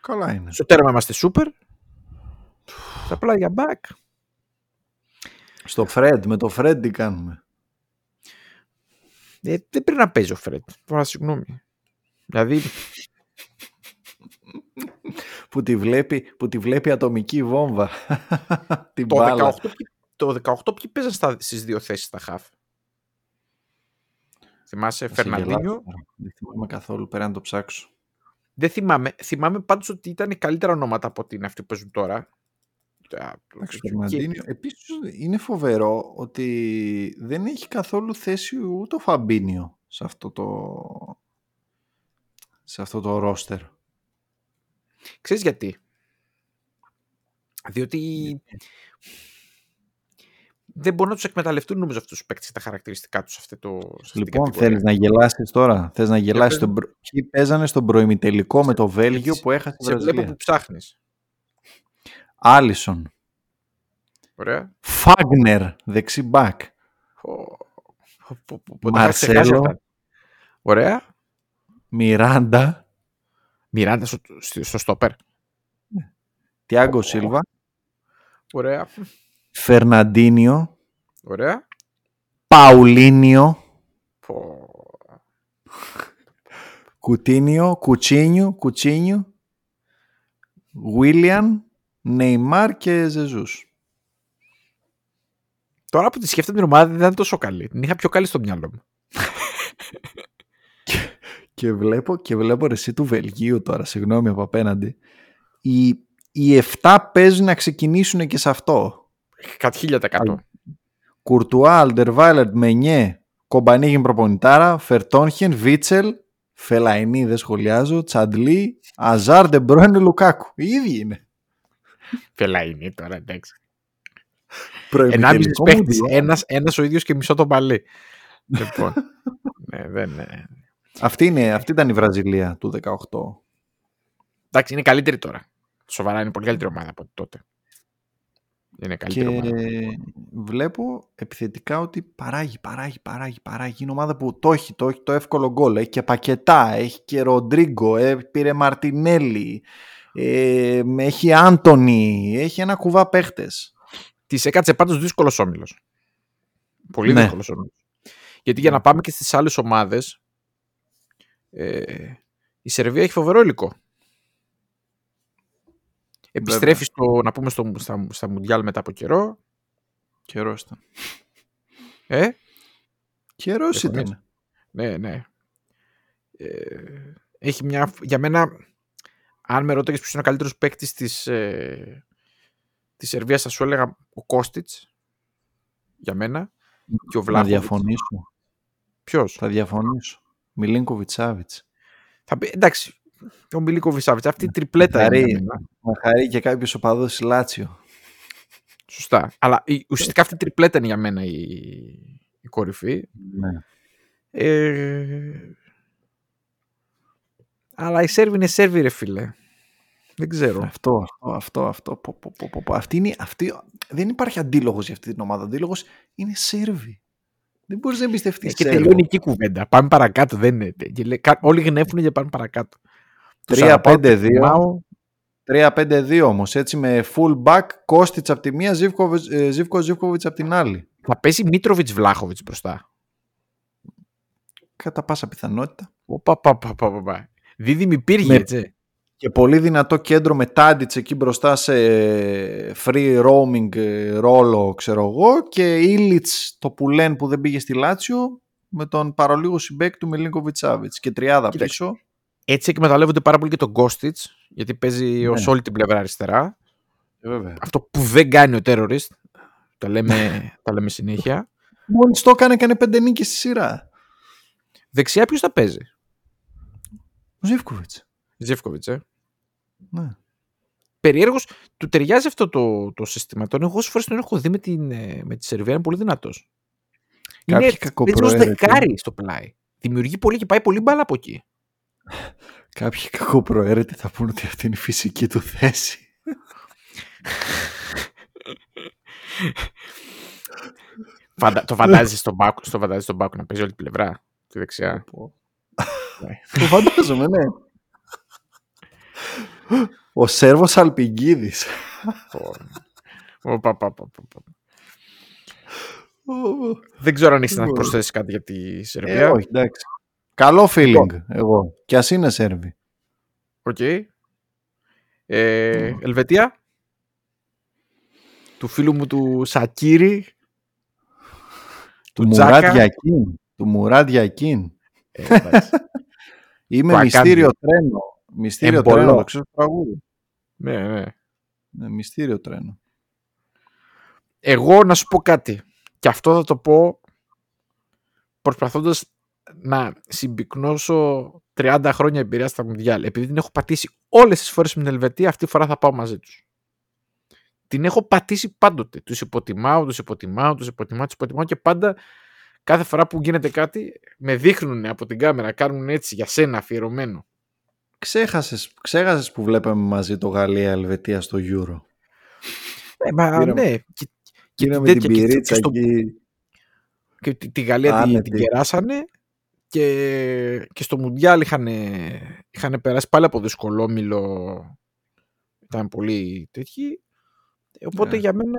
Καλά είναι. Στο τέρμα είμαστε σούπερ. Στα πλάγια back. Στο Φρέντ, με το Φρέντ τι κάνουμε. Ε, δεν πρέπει να παίζει ο Φρέντ. Τώρα συγγνώμη. Δηλαδή, Που τη βλέπει, που τη βλέπει ατομική βόμβα. Την το μπάλα. 18, ποιοι- το 18 ποιοι παίζαν στα, στις δύο θέσεις στα χαφ. Θυμάσαι, Θα σε γελάσω Φερναντίνιο; τώρα. Δεν θυμάμαι καθόλου, πέρα να το ψάξω. Δεν θυμάμαι. Θυμάμαι πάντως ότι ήταν καλύτερα ονόματα από ότι είναι αυτοί που παίζουν τώρα. Τα- το- Εντάξει, και- Φερναντίνιο. Επίσης είναι φοβερό ότι δεν έχει καθόλου θέση ούτε ο Φαμπίνιο σε αυτό το, σε αυτό το ρόστερ. Ξέρεις γιατί; Διότι δεν μπορούν να τους εκμεταλλευτούν νομίζω αυτούς τους παίκτες και τα χαρακτηριστικά τους σε, αυτό το, σε αυτή την Λοιπόν, κατηγορία. θέλεις να γελάσεις τώρα; Θες να γελάσεις. πες Τον... προ- Ποιοι παίζανε στον προημιτελικό με το Βέλγιο σε- που έχασε η Σε βλέπω Βραζιλία; που ψάχνεις. Άλισον. Ωραία. Φάγνερ, δεξί μπακ. Ω, πω, πω, πω, πω, τα είχα ξεχάσει Μαρσέλο. αυτά. Ωραία. Μιράντα. Μιράντα στο, στο, στο στόπερ. Τιάγκο Ω. Σίλβα. Ωραία. Φερναντίνιο. Ωραία. Παουλίνιο. Πω. Κουτίνιο. Κουτσίνιο. Κουτσίνιο. Βίλιαν. Νεϊμάρ και Ζεζούς. Τώρα που τη σκέφτομαι την ομάδα δεν ήταν τόσο καλή. Την είχα πιο καλή στο μυαλό μου. Και βλέπω, και βλέπω ρε εσύ του Βελγίου τώρα, συγγνώμη από απέναντι. Οι, οι 7 παίζουν να ξεκινήσουν και σε αυτό. Κάτι χίλια τα εκατό. Κουρτουά, Αλντερβάιλερτ, Μενιέ, Κομπανίγιν προπονητάρα, Φερτόνχεν, Βίτσελ, Φελαϊνί, δεν σχολιάζω, Τσαντλή, Αζάρ, Ντεμπρόινε, Λουκάκου. Οι ίδιοι είναι. Φελαϊνή τώρα, εντάξει. Προημιτελικό Ενάμιση παίχτη. Μουντιάλ. Ένας, ένας ο ίδιος και μισό τον παλί. λοιπόν. ναι, δεν, ναι. Αυτή, είναι, αυτή ήταν η Βραζιλία του 18. Εντάξει, είναι καλύτερη τώρα. Σοβαρά είναι πολύ καλύτερη ομάδα από τότε. Είναι καλύτερη και ομάδα. βλέπω επιθετικά ότι παράγει, παράγει, παράγει, παράγει. Είναι ομάδα που το έχει, το έχει το εύκολο γκολ. Έχει και Πακετά, έχει και Ροντρίγκο, ε, πήρε Μαρτινέλli, ε, έχει Άντωνη, έχει ένα κουβά παίχτες. Της έκατσε πάντως δύσκολος όμιλος. Πολύ Ναι. δύσκολος όμιλος. Γιατί για να πάμε και στις άλλες ομάδες, ε, η Σερβία έχει φοβερό υλικό. Επιστρέφει στο, να πούμε στο, στα, στα Μουντιάλ μετά από καιρό. Καιρός ήταν. Ε, Καιρός Διαφωνείς; ήταν. ναι, ναι. Ε, έχει μια, για μένα, αν με ρώταγες ποιος είναι ο καλύτερος παίκτης της, ε, της Σερβίας, θα σου έλεγα ο Κώστιτς, για μένα, και ο Να Βλάχοβιτς. διαφωνήσω. Ποιος; Θα διαφωνήσω. Μιλίνκο Σάβιτς. Θα πει, εντάξει, ο Μιλίκο Βισάβιτς, αυτή η τριπλέτα είναι. Χαρεί. για μένα. Να χαρεί και κάποιος οπαδός της Λάτσιο. Σωστά. Αλλά η, ουσιαστικά αυτή η τριπλέτα είναι για μένα η, η κορυφή. Ναι. Ε, αλλά η Σέρβη είναι Σέρβη, ρε φίλε. Δεν ξέρω. Αυτό, αυτό, αυτό, αυτό. Πω, πω, πω, πω, πω. Αυτή είναι, αυτή, δεν υπάρχει αντίλογος για αυτή την ομάδα. Ο αντίλογος είναι Σέρβοι. Δεν μπορείς να εμπιστευτείς Ε, και τελειώνει εκεί η κουβέντα. Πάμε παρακάτω. Δεν είναι. Και λέει, κα- όλοι γνέφουν και πάνε παρακάτω. Τους αγαπάω, τους 3-5-2. τιμάω. 3-5-2 όμως, έτσι με full back, Κώστιτς από τη μία, Ζίβκοβιτς ε, Ζίβκο Ζίβκοβιτς από την άλλη. Θα πέσει Μίτροβιτ Βλάχοβιτς μπροστά. Κατά πάσα πιθανότητα. Οπα, πα, πα, πα, πα, πα. Δίδυμη πύργη, Με- έτσι. Και πολύ δυνατό κέντρο με Τάντιτς εκεί μπροστά σε free roaming ε, ρόλο, ξέρω εγώ, και Ήλιτς το πουλέν που δεν πήγε στη Λάτσιο με τον παρολίγο συμπέκ του Μιλίνκοβιτς Σάβιτς και τριάδα Κοίταξε. πίσω. Έτσι εκμεταλλεύονται πάρα πολύ και τον Γκόστιτ, γιατί παίζει Ναι. ως όλη την πλευρά αριστερά. Βέβαια. Αυτό που δεν κάνει ο terrorist. Τα λέμε, τα λέμε συνέχεια. Μόλις το έκανε, έκανε πέντε νίκες στη σειρά. Δεξιά ποιος θα παίζει; Ο Ζίβκοβιτς. Ζεύκοβιτ, ε. Ναι. Περιέργως, του ταιριάζει αυτό το, το σύστημα. Τον εγώ όσες φορές τον έχω δει με, την, ε, με τη Σερβία, είναι πολύ δυνατός. Κάποιοι Είναι παίζει ως κακοπροαίρετοι. δεκάρι στο πλάι. Δημιουργεί πολύ και πάει πολύ μπάλα από εκεί. Κάποιοι κακοπροαίρετοι θα πούνε ότι αυτή είναι η φυσική του θέση. Φαντα, το φαντάζεσαι στον Μπάκου στο φαντάζεσαι στον Μπάκου να παίζει όλη την πλευρά. Τη δεξιά. Το φαντάζομαι, ναι. Ο Σέρβος Αλπιγκίδης. Οπα, πα, πα, πα, πα. Δεν ξέρω αν έχει να προσθέσεις κάτι για τη Ε, Σερβία. όχι, εντάξει. Καλό feeling εγώ. Κι ας είναι Σέρβοι. Οκ. Ε, Ελβετία. Του φίλου μου του Σακίρι. Του Του Μουράτ Τζάκα. Γιακίν. Του Μουράτ Γιακίν. Ε, εντάξει. Είμαι Του μυστήριο Ακάντι. τρένο. Μυστήριο Εμπολό. τρένο. Το ξέρεις το τραγούδι. ναι, ναι. Ναι, μυστήριο τρένο. Εγώ να σου πω κάτι. Και αυτό θα το πω προσπαθώντας να συμπυκνώσω 30 χρόνια εμπειρία στα Μουντιάλ. Επειδή την έχω πατήσει όλες τις φορές με την Ελβετία, αυτή τη φορά θα πάω μαζί τους. Την έχω πατήσει πάντοτε. Τους υποτιμάω, τους υποτιμάω, τους υποτιμάω, τους υποτιμάω και πάντα κάθε φορά που γίνεται κάτι με δείχνουν από την κάμερα, κάνουν έτσι για σένα αφιερωμένο. Ξέχασες, ξέχασες που βλέπαμε μαζί το Γαλλία-Ελβετία στο Euro. Ε, μα Πήραμε- ναι. Και, και Πήραμε τέτοια- την και- και πυρίτσα στο- εκεί. και τη, τη Γαλλία την, Άνετη. την κεράσανε και, και στο Μουντιάλ είχαν, είχαν περάσει πάλι από δυσκολόμιλο ήταν πολύ τέτοιοι Ε, οπότε Ναι. για μένα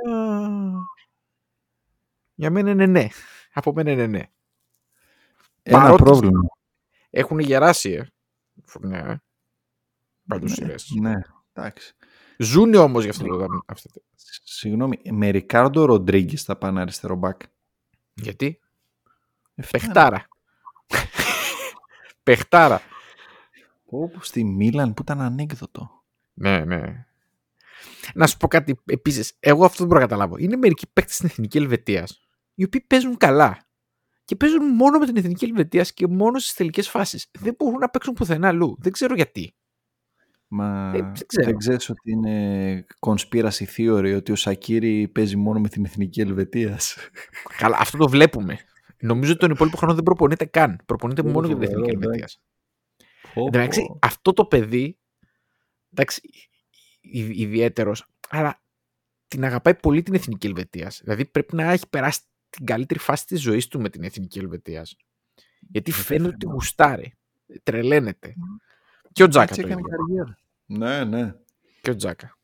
για μένα είναι ναι από μένα είναι ναι Ένα Παρότι- πρόβλημα. έχουν γεράσει ε. φουρνιά ε. Πάντως σειρές. Ναι, εντάξει. Ζούνε όμως για αυτό το αυτό. το- Συγγνώμη, με Ρικάρντο Ροντρίγκες θα πάνε αριστερό μπακ. γιατί; Ε, φτάνει. παιχτάρα παιχτάρα Όπου στη Μίλαν που ήταν ανέκδοτο. Ναι, ναι. Να σου πω κάτι επίσης. Εγώ αυτό δεν μπορώ να καταλάβω. Είναι μερικοί παίκτες στην εθνική Ελβετίας οι οποίοι παίζουν καλά. Και παίζουν μόνο με την εθνική Ελβετίας και μόνο στις τελικές φάσεις. Δεν μπορούν να παίξουν πουθενά αλλού. Δεν ξέρω γιατί. Μα Ε, δεν ξέρω. δεν ξέρεις ότι είναι conspiracy theory ότι ο Σακύρη παίζει μόνο με την εθνική Ελβετίας. Καλά, αυτό το βλέπουμε. Νομίζω ότι τον υπόλοιπο χρόνο δεν προπονείται καν. Προπονείται Είναι μόνο για την φοβερό, εθνική εντάξει. Ελβετίας. Εντάξει, αυτό το παιδί. Εντάξει, ιδιαίτερος, αλλά την αγαπάει πολύ την Εθνική Ελβετίας. Δηλαδή πρέπει να έχει περάσει την καλύτερη φάση της ζωής του με την Εθνική Ελβετίας. Γιατί φαίνεται ότι γουστάρει. Τρελαίνεται. Και ο Τζάκα. Έτσι το έκανε ίδιο. καριέρα. Ναι, ναι. Και ο Τζάκα.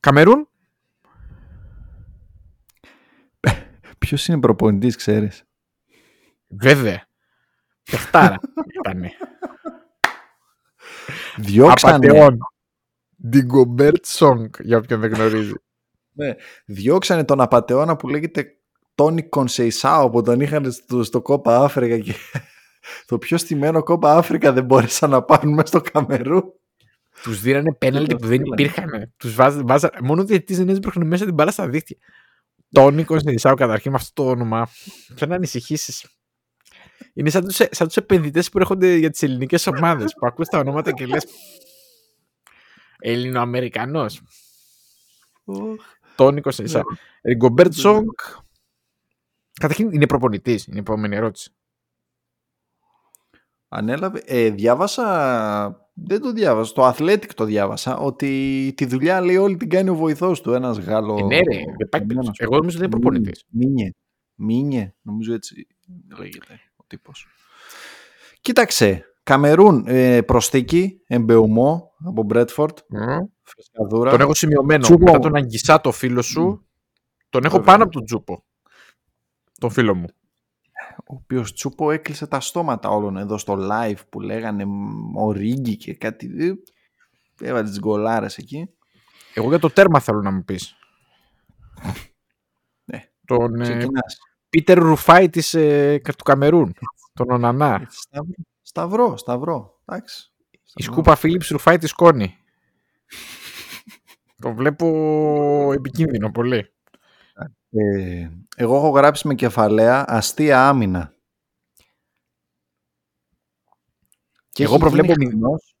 Καμερούν; Ποιος είναι προπονητής, ξέρεις; Βέβαια. Παιχτάρα ήτανε. Διώξανε, Απατεών. Ριγκομπέρτ Σόγκ, για όποιον δεν γνωρίζει. διώξανε τον απατεώνα που λέγεται Τόνι Κονσεϊσάο που τον είχαν στο, στο Κόπα Αφρικα και το πιο στημένο Κόπα Αφρικα δεν μπόρεσαν να πάρουν μέσα στο Καμερούν. Τους δίνανε πέναλτι το που δεν στείλανε. υπήρχαν. Τους βάζα, βάζα, μόνο ο διαιτητής δεν έσπρωχνε μέσα την μπάλα στα δίχτυα. Τόνι Κωνσταντισάου καταρχήν με αυτό το όνομα. Πρέπει να ανησυχήσεις. Είναι σαν τους, σαν τους επενδυτές που έρχονται για τις ελληνικές ομάδες που ακούς τα ονόματα και λες Ελληνοαμερικανός. Τόνι Κωνσταντισάου. Ριγκομπέρτ Σόγκ. Καταρχήν είναι προπονητής. Είναι η επόμενη ερώτηση. Ανέλαβε. Ε, διάβασα. Δεν το διάβασα. Το Athletic το διάβασα. Ότι τη δουλειά λέει όλη την κάνει ο βοηθός του. Ένας Γάλλο. Ε, ναι, ρε, δεν πάει περίπτωση. Εγώ νομίζω ότι είναι προπονητής. Μίνιε. Μίνιε. Νομίζω έτσι λέγεται ο τύπος. Κοίταξε. Καμερούν ε, προσθήκη. Εμπεουμό από Μπρέτφορντ. Μμ. Φρεσκαδούρα. Τον έχω σημειωμένο. Τσούπο. Μετά τον Αγγισά το φίλο σου. Τον έχω Βέβαια. πάνω από τον Τζούπο. Τον φίλο μου. Ο οποίος Τσούπο έκλεισε τα στόματα όλων εδώ στο live που λέγανε μ, ο Ρίγκη και κάτι. ε, Έβαλε τις γκολάρες εκεί. Εγώ για το τέρμα θέλω να μου πεις. Ναι. Τον ε, Ξεκινάς. Πίτερ Ρουφάη της, ε, του Καμερούν. Τον Ονανά. Έτσι, Σταυρό, σταυρό, σταυρό. Εντάξει. Η Σταυρό. σκούπα Φίλιπς Ρουφάη της Κόνη. το βλέπω επικίνδυνο πολύ. Ε, εγώ έχω γράψει με κεφαλαία αστεία άμυνα. Και Εγώ έχει προβλέπω γίνει μη- χαμός-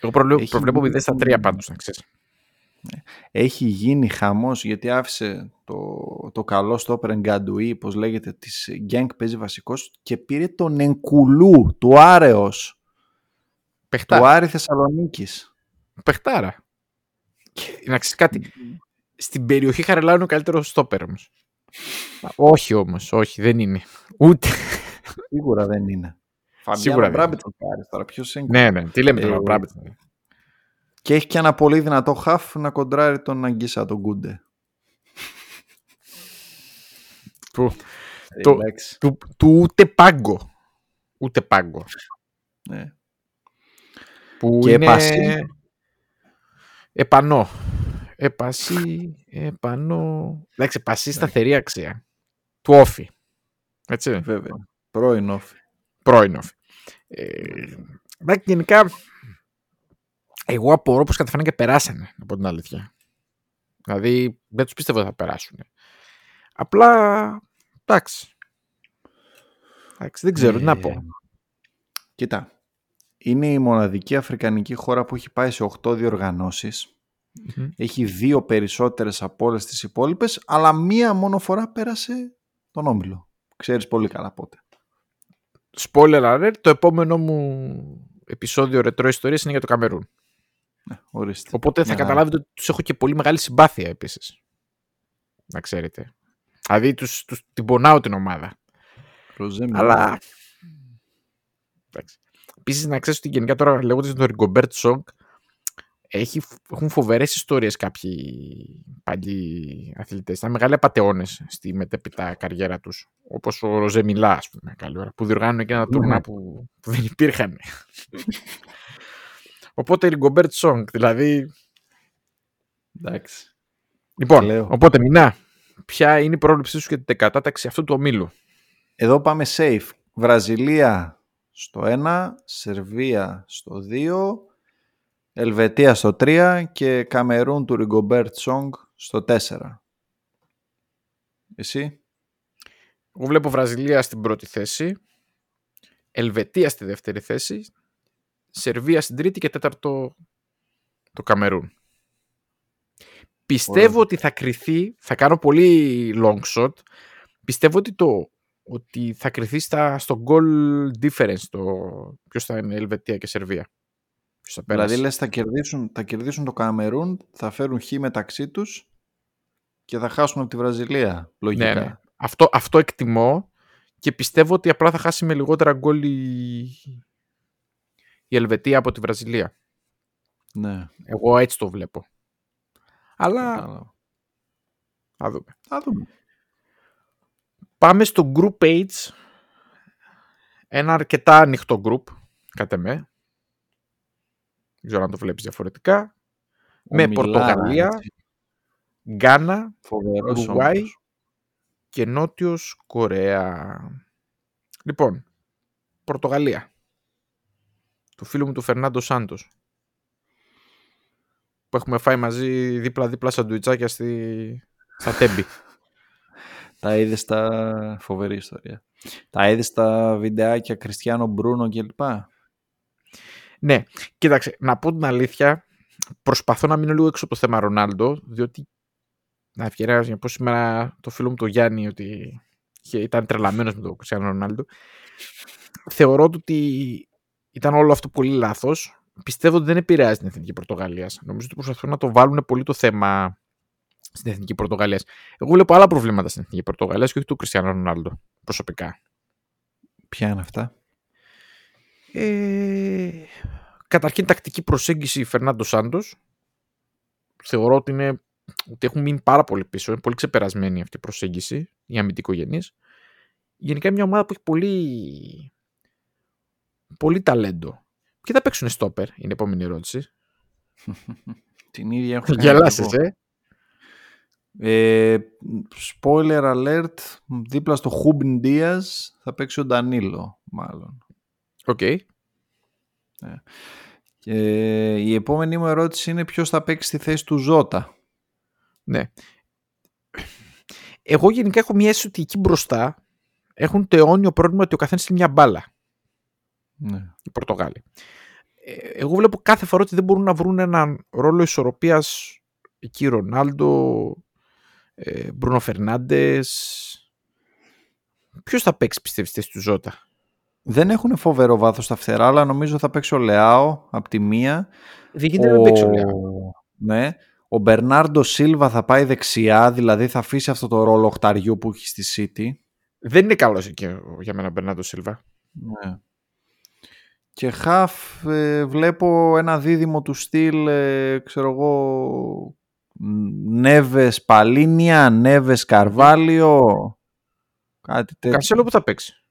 Εγώ προβλέπω, Έχει προβλέπω γίνει- 0 στα 3 πάντως, να ξέρεις. έχει γίνει χαμός γιατί άφησε το, το καλό στο Γκαντουί, πώς λέγεται, της Γκένκ παίζει βασικός και πήρε τον Ενκουλού του Άρεος, του Πεχτάρα. Άρη Θεσσαλονίκης. Πεχτάρα. Και, να ξέρεις κάτι. Στην περιοχή Χαρελάου είναι ο καλύτερος στόπερ όμως. όχι όμως, όχι, δεν είναι. Ούτε. Σίγουρα δεν είναι. Σίγουρα Σίγουρα δεν Μπράμπετ το πάρεις τώρα. Ποιος είναι. ναι, ναι, τι λέμε τώρα, Ε, Μπράμπετ. Και έχει και ένα πολύ δυνατό χαφ να κοντράρει τον Αγγίσα, τον Γκούντε. Που- Το- Εντάξει. του, του ούτε πάγκο. Ούτε πάγκο. Ναι. Που Και είναι... επασί. Επανό. Επασί, επανό. Εντάξει, επασί σταθερή αξία. Του όφη. Έτσι. Βέβαια. Πρώην όφη. Πρώην όφη. Ε, εντάξει, γενικά, εγώ απορώ πως καταφέραν και περάσανε, από την αλήθεια. Δηλαδή, δεν τους πίστευα ότι θα περάσουν. Απλά, εντάξει. Εντάξει, δεν ξέρω τι να Ε, πω. Κοίτα. Είναι η μοναδική αφρικανική χώρα που έχει πάει σε 8 διοργανώσεις. Μμμ. Έχει δύο περισσότερες από όλες τις υπόλοιπες, αλλά μία μόνο φορά πέρασε τον Όμιλο. Ξέρεις πολύ καλά πότε. Spoiler alert, το επόμενο μου επεισόδιο ρετρό ιστορίας είναι για το Καμερούν. Ναι, ορίστε. Οπότε θα Μια χαρά. καταλάβετε ότι τους έχω και πολύ μεγάλη συμπάθεια επίσης. Να ξέρετε. Δηλαδή τους, τους την πονάω την ομάδα. Ροζέ Μιλά. Εντάξει. Επίσης, να ξέρεις ότι γενικά τώρα λέγοντας τον Ριγκομπέρτ Σόγκ, έχει, έχουν φοβερές ιστορίες κάποιοι παλιοί αθλητές. Ήταν μεγάλοι απατεώνες στη μετέπειτα καριέρα τους. Όπως ο Ροζέ Μιλά, ας πούμε, καλή ώρα, που διοργάνωνε και ένα τουρνουά που, που δεν υπήρχαν. Οπότε Ριγκομπέρτ Σόγκ, δηλαδή. Εντάξει. Λοιπόν, Λέω. οπότε Μηνά, ποια είναι η πρόβλεψή σου για την κατάταξη αυτού του ομίλου; Εδώ πάμε safe. Βραζιλία στο 1, Σερβία στο 2, Ελβετία στο 3 και Καμερούν του Ριγκομπέρτ Σόγκ στο 4. Εσύ; Εγώ βλέπω Βραζιλία στην πρώτη θέση, Ελβετία στη δεύτερη θέση, Σερβία στην τρίτη και τέταρτο το Καμερούν. Πιστεύω Ωραία. ότι θα κριθεί, θα κάνω πολύ long shot, πιστεύω ότι, το, ότι θα κριθεί στα, στο goal difference το ποιος θα είναι Ελβετία και Σερβία. Ποιος θα πέρασε. Δηλαδή λες θα κερδίσουν, θα κερδίσουν το Καμερούν, θα φέρουν χ μεταξύ τους και θα χάσουν από τη Βραζιλία. Λογικά. Ναι, ναι. Αυτό, αυτό εκτιμώ και πιστεύω ότι απλά θα χάσει με λιγότερα γκολ η, η Ελβετία από τη Βραζιλία. ναι. Εγώ έτσι το βλέπω. Αλλά κατάλαβα. θα δούμε. Θα δούμε. Πάμε στο Group H. Ένα αρκετά ανοιχτό group, κατά με. Δεν ξέρω αν το βλέπεις διαφορετικά. Ο με Μιλάρα, Πορτογαλία, έτσι, Γκάνα Φοβερός Ουρουάι. όμω. και Νότιος Κορέα. Λοιπόν, Πορτογαλία. Του φίλου μου του Φερνάντο Σάντος. Που έχουμε φάει μαζί δίπλα-δίπλα σαντουιτσάκια στη... στα τέμπη. Τα είδες στα. Φοβερή ιστορία. Τα είδες στα βιντεάκια Κριστιανό Μπρούνο κλπ. Ναι, κοίταξε, να πω την αλήθεια, προσπαθώ να μείνω λίγο έξω από το θέμα Ρονάλντο, διότι να ευκαιρία για να πω σήμερα το φίλο μου το Γιάννη ότι είχε- ήταν τρελαμένος με τον Κριστιανό Ρονάλντο. Θεωρώ ότι ήταν όλο αυτό πολύ λάθος. Πιστεύω ότι δεν επηρεάζει την εθνική Πορτογαλίας. Νομίζω ότι προσπαθούν να το βάλουν πολύ το θέμα στην εθνική Πορτογαλίας. Εγώ βλέπω άλλα προβλήματα στην εθνική Πορτογαλίας και όχι του Κριστιανό Ρονάλντο προσωπικά. Ποια είναι αυτά; Ε, καταρχήν τακτική προσέγγιση Φερνάντο Σάντος. Θεωρώ ότι, είναι, ότι έχουν μείνει πάρα πολύ πίσω. Είναι πολύ ξεπερασμένη αυτή η προσέγγιση, οι αμυντικογενείς. Γενικά είναι μια ομάδα που έχει πολύ, πολύ ταλέντο. Και θα παίξουν στόπερ, είναι η επόμενη ερώτηση. Την ίδια έχω κάνει Γελάσες, και εγώ. ε. Ε, spoiler alert, δίπλα στο Ρούμπεν Ντίας θα παίξει ο Ντανίλο, μάλλον. Οκ. Και η επόμενη μου ερώτηση είναι ποιος θα παίξει στη θέση του Ζότα. Ναι. Εγώ γενικά έχω μια αίσθηση ότι εκεί μπροστά έχουν το αιώνιο πρόβλημα ότι ο καθένας είναι μια μπάλα. Ναι. οι Πορτογάλοι. Ε, Εγώ βλέπω κάθε φορά ότι δεν μπορούν να βρουν έναν ρόλο ισορροπίας εκεί Ρονάλντο, ε, Μπρούνο Φερνάντες. Ποιος θα παίξει πιστεύεις στη θέση του Ζώτα; Δεν έχουν φοβερό βάθος στα φτερά, αλλά νομίζω θα παίξει ο Λεάο από τη μία. Δεν γίνεται να παίξει ο Λεάο. Ναι. Ο Μπερνάρντο Σίλβα θα πάει δεξιά, δηλαδή θα αφήσει αυτό το ρόλο οχταριού που έχει στη City. Δεν είναι καλός εκεί ο- για μένα ο Μπερνάντο Σίλβα. Ναι. Και χαφ ε, βλέπω ένα δίδυμο του στυλ, ε, ξέρω εγώ, Νέβες Παλίνια, Νέβες Καρβάλιο, κάτι Ο τέτοιο. Κανσέλο που θα παίξει.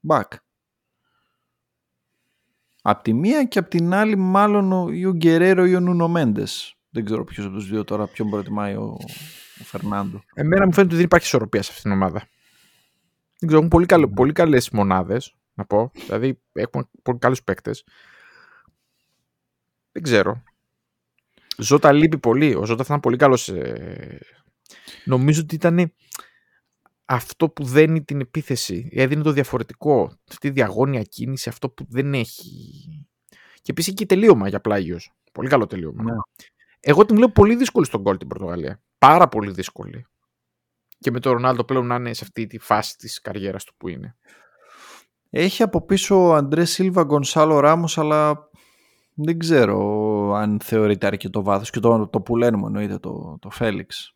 Μπακ. Απ' τη μία και απ' την άλλη μάλλον ο, ή ο Γκερέρο ή ο Νούνο Μέντες. Δεν ξέρω ποιος από τους δύο τώρα ποιον προτιμάει ο, ο Φερνάντο. Εμένα μου φαίνεται ότι δεν υπάρχει ισορροπία σε αυτήν την ομάδα. Δεν ξέρω, έχουν πολύ, καλο, πολύ καλές μονάδες, να πω. Δηλαδή, έχουν πολύ καλούς παίκτες. Δεν ξέρω. Ζώτα λείπει πολύ. Ο Ζώτα θα ήταν πολύ καλός. ε, Νομίζω ότι ήταν αυτό που δένει την επίθεση. Έδινε το διαφορετικό. Αυτή η διαγώνια κίνηση, αυτό που δεν έχει. Και επίσης και τελείωμα για πλάγιος. Πολύ καλό τελείωμα. Ναι. Εγώ την βλέπω πολύ δύσκολη στον γκολ την Πορτογαλία. Πάρα πολύ δύσκολη. Και με τον Ρονάλντο πλέον να είναι σε αυτή τη φάση της καριέρας του που είναι. Έχει από πίσω ο Αντρέ Σίλβα Γκονσάλο Ράμος αλλά δεν ξέρω αν θεωρείται αρκετό βάθος και το, το που λένε μου εννοείται το, το Φέλιξ.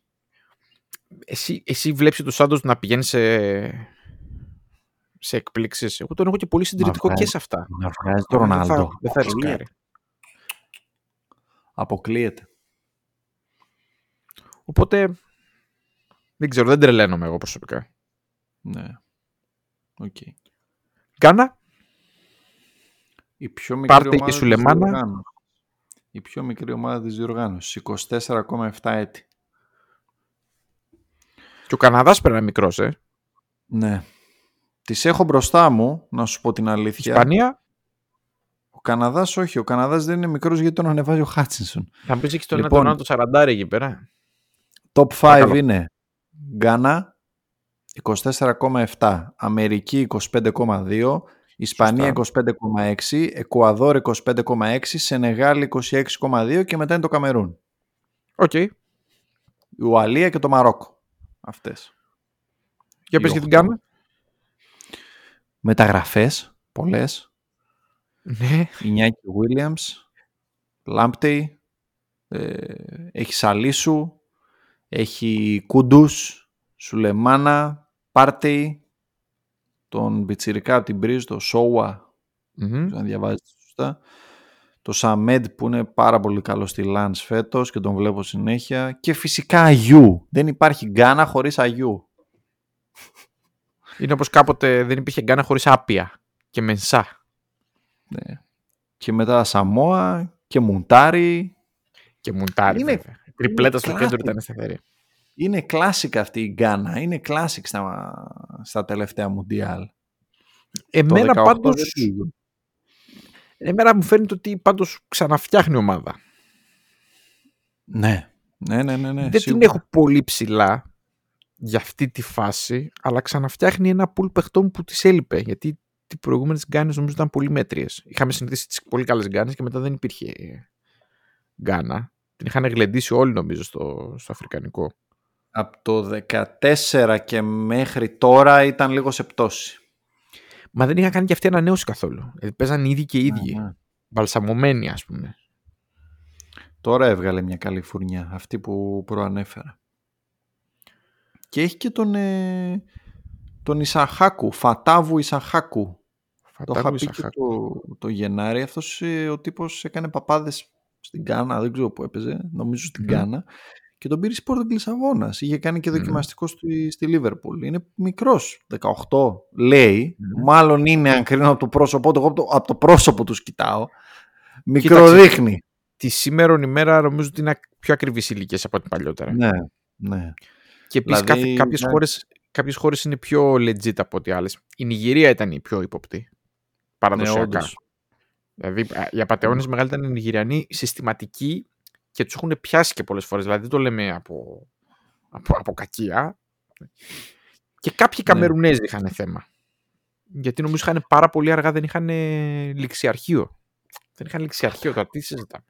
Εσύ, εσύ βλέπεις το Σάντος να πηγαίνει σε, σε εκπλήξεις. Εγώ τον έχω και πολύ συντηρητικό βγάζει- και σε αυτά. Να βγάζει το Δεν θα- Ρονάλντο. Δεν θα ρισκάρει. Αποκλείεται. Οπότε δεν ξέρω, δεν τρελαίνομαι εγώ προσωπικά. Ναι. Οκ. Γκάνα, Η πιο μικρή Πάρτε και ομάδα της Σουλεμάνα. διοργάνωσης. Η πιο μικρή ομάδα της διοργάνωσης. 24,7 έτη. Και ο Καναδάς πρέπει να είναι μικρός, ε. Ναι. Τις έχω μπροστά μου, να σου πω την αλήθεια. Ισπανία, Ο Καναδάς όχι. Ο Καναδάς δεν είναι μικρός γιατί τον ανεβάζει ο Χάτσινσον. θα μου πεις έχεις τον Λοιπόν. λοιπόν, τον Σαραντάρη εκεί πέρα. Top 5 Παρακαλώ. είναι Γκάνα 24,7, Αμερική 25,2, Ισπανία 25,6, Εκουαδόρ 25,6, Σενεγάλη 26,2 και μετά είναι το Καμερούν. Οκ. Η Ουαλία και το Μαρόκο. Αυτές. Για Οι πες και την οχτώ. Γκάνα. Μεταγραφές, πολλές. Ναι. Η Νιάκη Williams, Λάμπτεϊ, ε, έχει Σαλίσου, έχει Κούντους, Σουλεμάνα, Πάρτεϊ, τον Πιτσιρικά από την Πρίζ, το Σόουα, Μμμ. αν διαβάζετε σωστά. Το Σαμέντ που είναι πάρα πολύ καλό στη Λάνς φέτος και τον βλέπω συνέχεια. Και φυσικά Αγιού. Δεν υπάρχει Γκάνα χωρίς Αγιού. Είναι όπως κάποτε δεν υπήρχε Γκάνα χωρίς Άπια και Μενσά. Ναι. Και μετά Σαμόα και Μουντάρι. Και Μουντάρι Είναι- βέβαια. Η τριπλέτα στο classic. κέντρο ήταν σταθερή. Είναι classic αυτή η Γκάνα. Είναι classic στα, στα τελευταία Μουντιάλ. Το Εμένα 18 πάντως, δεν πήγε. Εμένα μου φαίνεται ότι πάντως ξαναφτιάχνει ομάδα. Ναι. Ναι, ναι, ναι, ναι. δεν την σίγουρα. έχω πολύ ψηλά για αυτή τη φάση, αλλά ξαναφτιάχνει ένα πουλ παιχτών που τη έλειπε. Γιατί οι προηγούμενε γκάνες νομίζω ήταν πολύ μέτριες. Είχαμε συνηθίσει τις πολύ καλές γκάνες και μετά δεν υπήρχε γκάνα. Την είχαν γλεντήσει όλοι νομίζω στο, στο Αφρικανικό. Από το 14 και μέχρι τώρα ήταν λίγο σε πτώση. Μα δεν είχαν κάνει και αυτή ανανέωση καθόλου. Δηλαδή παίζαν οι ίδιοι και οι ίδιοι. Ναι. Μπαλσαμωμένοι, ας πούμε. Τώρα έβγαλε μια καλή φουρνιά, αυτή που προανέφερα. Και έχει και τον, ε, τον Ισαχάκου, Φατάβου Ισαχάκου. Το είχα Φατάκου πει και Ισαχάκου. το, το Γενάρη. Αυτός ε, ο τύπος έκανε παπάδες στην Κάνα, δεν ξέρω που έπαιζε, νομίζω στην Μμμ. Κάνα. Και τον πήρε σπορ των Λισαβόνας. Είχε κάνει και Μμμ. δοκιμαστικό στη, στη Λίβερπουλ. Είναι μικρός, 18 λέει. Μμμ. Μάλλον είναι αν κρίνω από το πρόσωπό του. Εγώ από το, από το πρόσωπο τους κοιτάω. Μικρό Κοίταξε. δείχνει. Τη σήμερον ημέρα νομίζω ότι είναι πιο ακριβεί ηλικίες από ό,τι παλιότερα. Ναι, ναι. Και επίσης Δηλαδή, κάποιες ναι. χώρες κάποιες χώρες είναι πιο legit από ό,τι άλλες. Η Νιγηρία ήταν η πιο ύποπτη. Παραδοσιακά. Ναι, όντως. δηλαδή α, οι απαταιώνες μεγάλοι ήταν οι Νιγηριανοί συστηματικοί και τους έχουν πιάσει και πολλές φορές. Δηλαδή δεν το λέμε από, από, από κακία. Και κάποιοι Ναι. Καμερουνέζοι είχαν θέμα. Γιατί νομίζω είχαν πάρα πολύ αργά, δεν είχαν ληξιαρχείο. Δεν είχαν ληξιαρχείο, τώρα τι συζητάμε.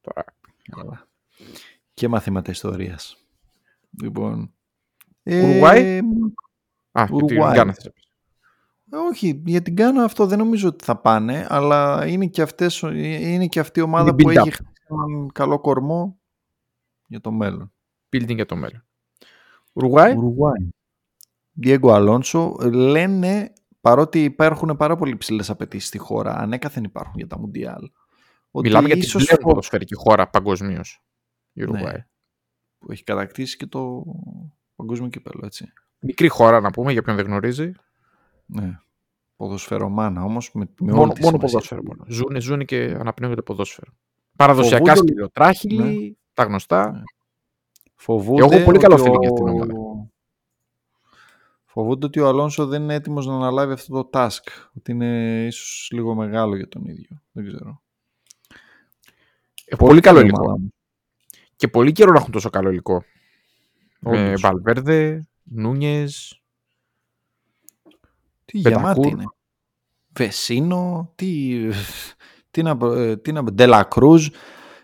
Τώρα, Καλά. Και μαθήματα ιστορίας. Λοιπόν. Ουρουάη; ε, Α, και την Ουρουάη. Γκάνα θες να πεις. όχι, για την Κάνα αυτό δεν νομίζω ότι θα πάνε, αλλά είναι και, αυτές, είναι και αυτή η ομάδα Είναι που build έχει up. χτίσει έναν καλό κορμό για το μέλλον. Building για το μέλλον. Ουρουάη. Ουρουάη. Διέγκο Αλόνσο λένε παρότι υπάρχουν πάρα πολύ ψηλές απαιτήσεις στη χώρα, ανέκαθεν υπάρχουν για τα Μουντιάλ. ότι Μιλάμε για την ίσως πλέον φο- ποδοσφαιρική χώρα παγκοσμίως. Η Ουρουάη. Ναι. που έχει κατακτήσει και το παγκόσμιο κύπελο, έτσι. Μικρή χώρα να πούμε για ποιον δεν γνωρίζει. Ναι. Ποδοσφαιρομάνα όμως με, με μόνο όλη τη μόνο σημασία. ποδόσφαιρο. Μόνο. Ζούνε, ζούνε και αναπνέονται ποδόσφαιρο. Παραδοσιακά Φοβούνται- σκληροτράχυλοι, τα γνωστά. Ναι. Φοβούνται Εγώ πολύ καλό ότι feeling ο- για αυτήν την ομάδα. Φοβούνται ότι ο Αλόνσο δεν είναι έτοιμος να αναλάβει αυτό το task. Ότι είναι ίσως λίγο μεγάλο για τον ίδιο. Δεν ξέρω. Ε, πολύ καλό καλή υλικό. ομάδα μου. Και πολύ καιρό να έχουν τόσο καλό υλικό. Με Όντως. Βαλβέρδε, Νούνιες. Τι Μπεντακούρ. γεμάτη είναι. Βεσίνο, τι, τι να, ε, τι να Ντελα Κρούζ.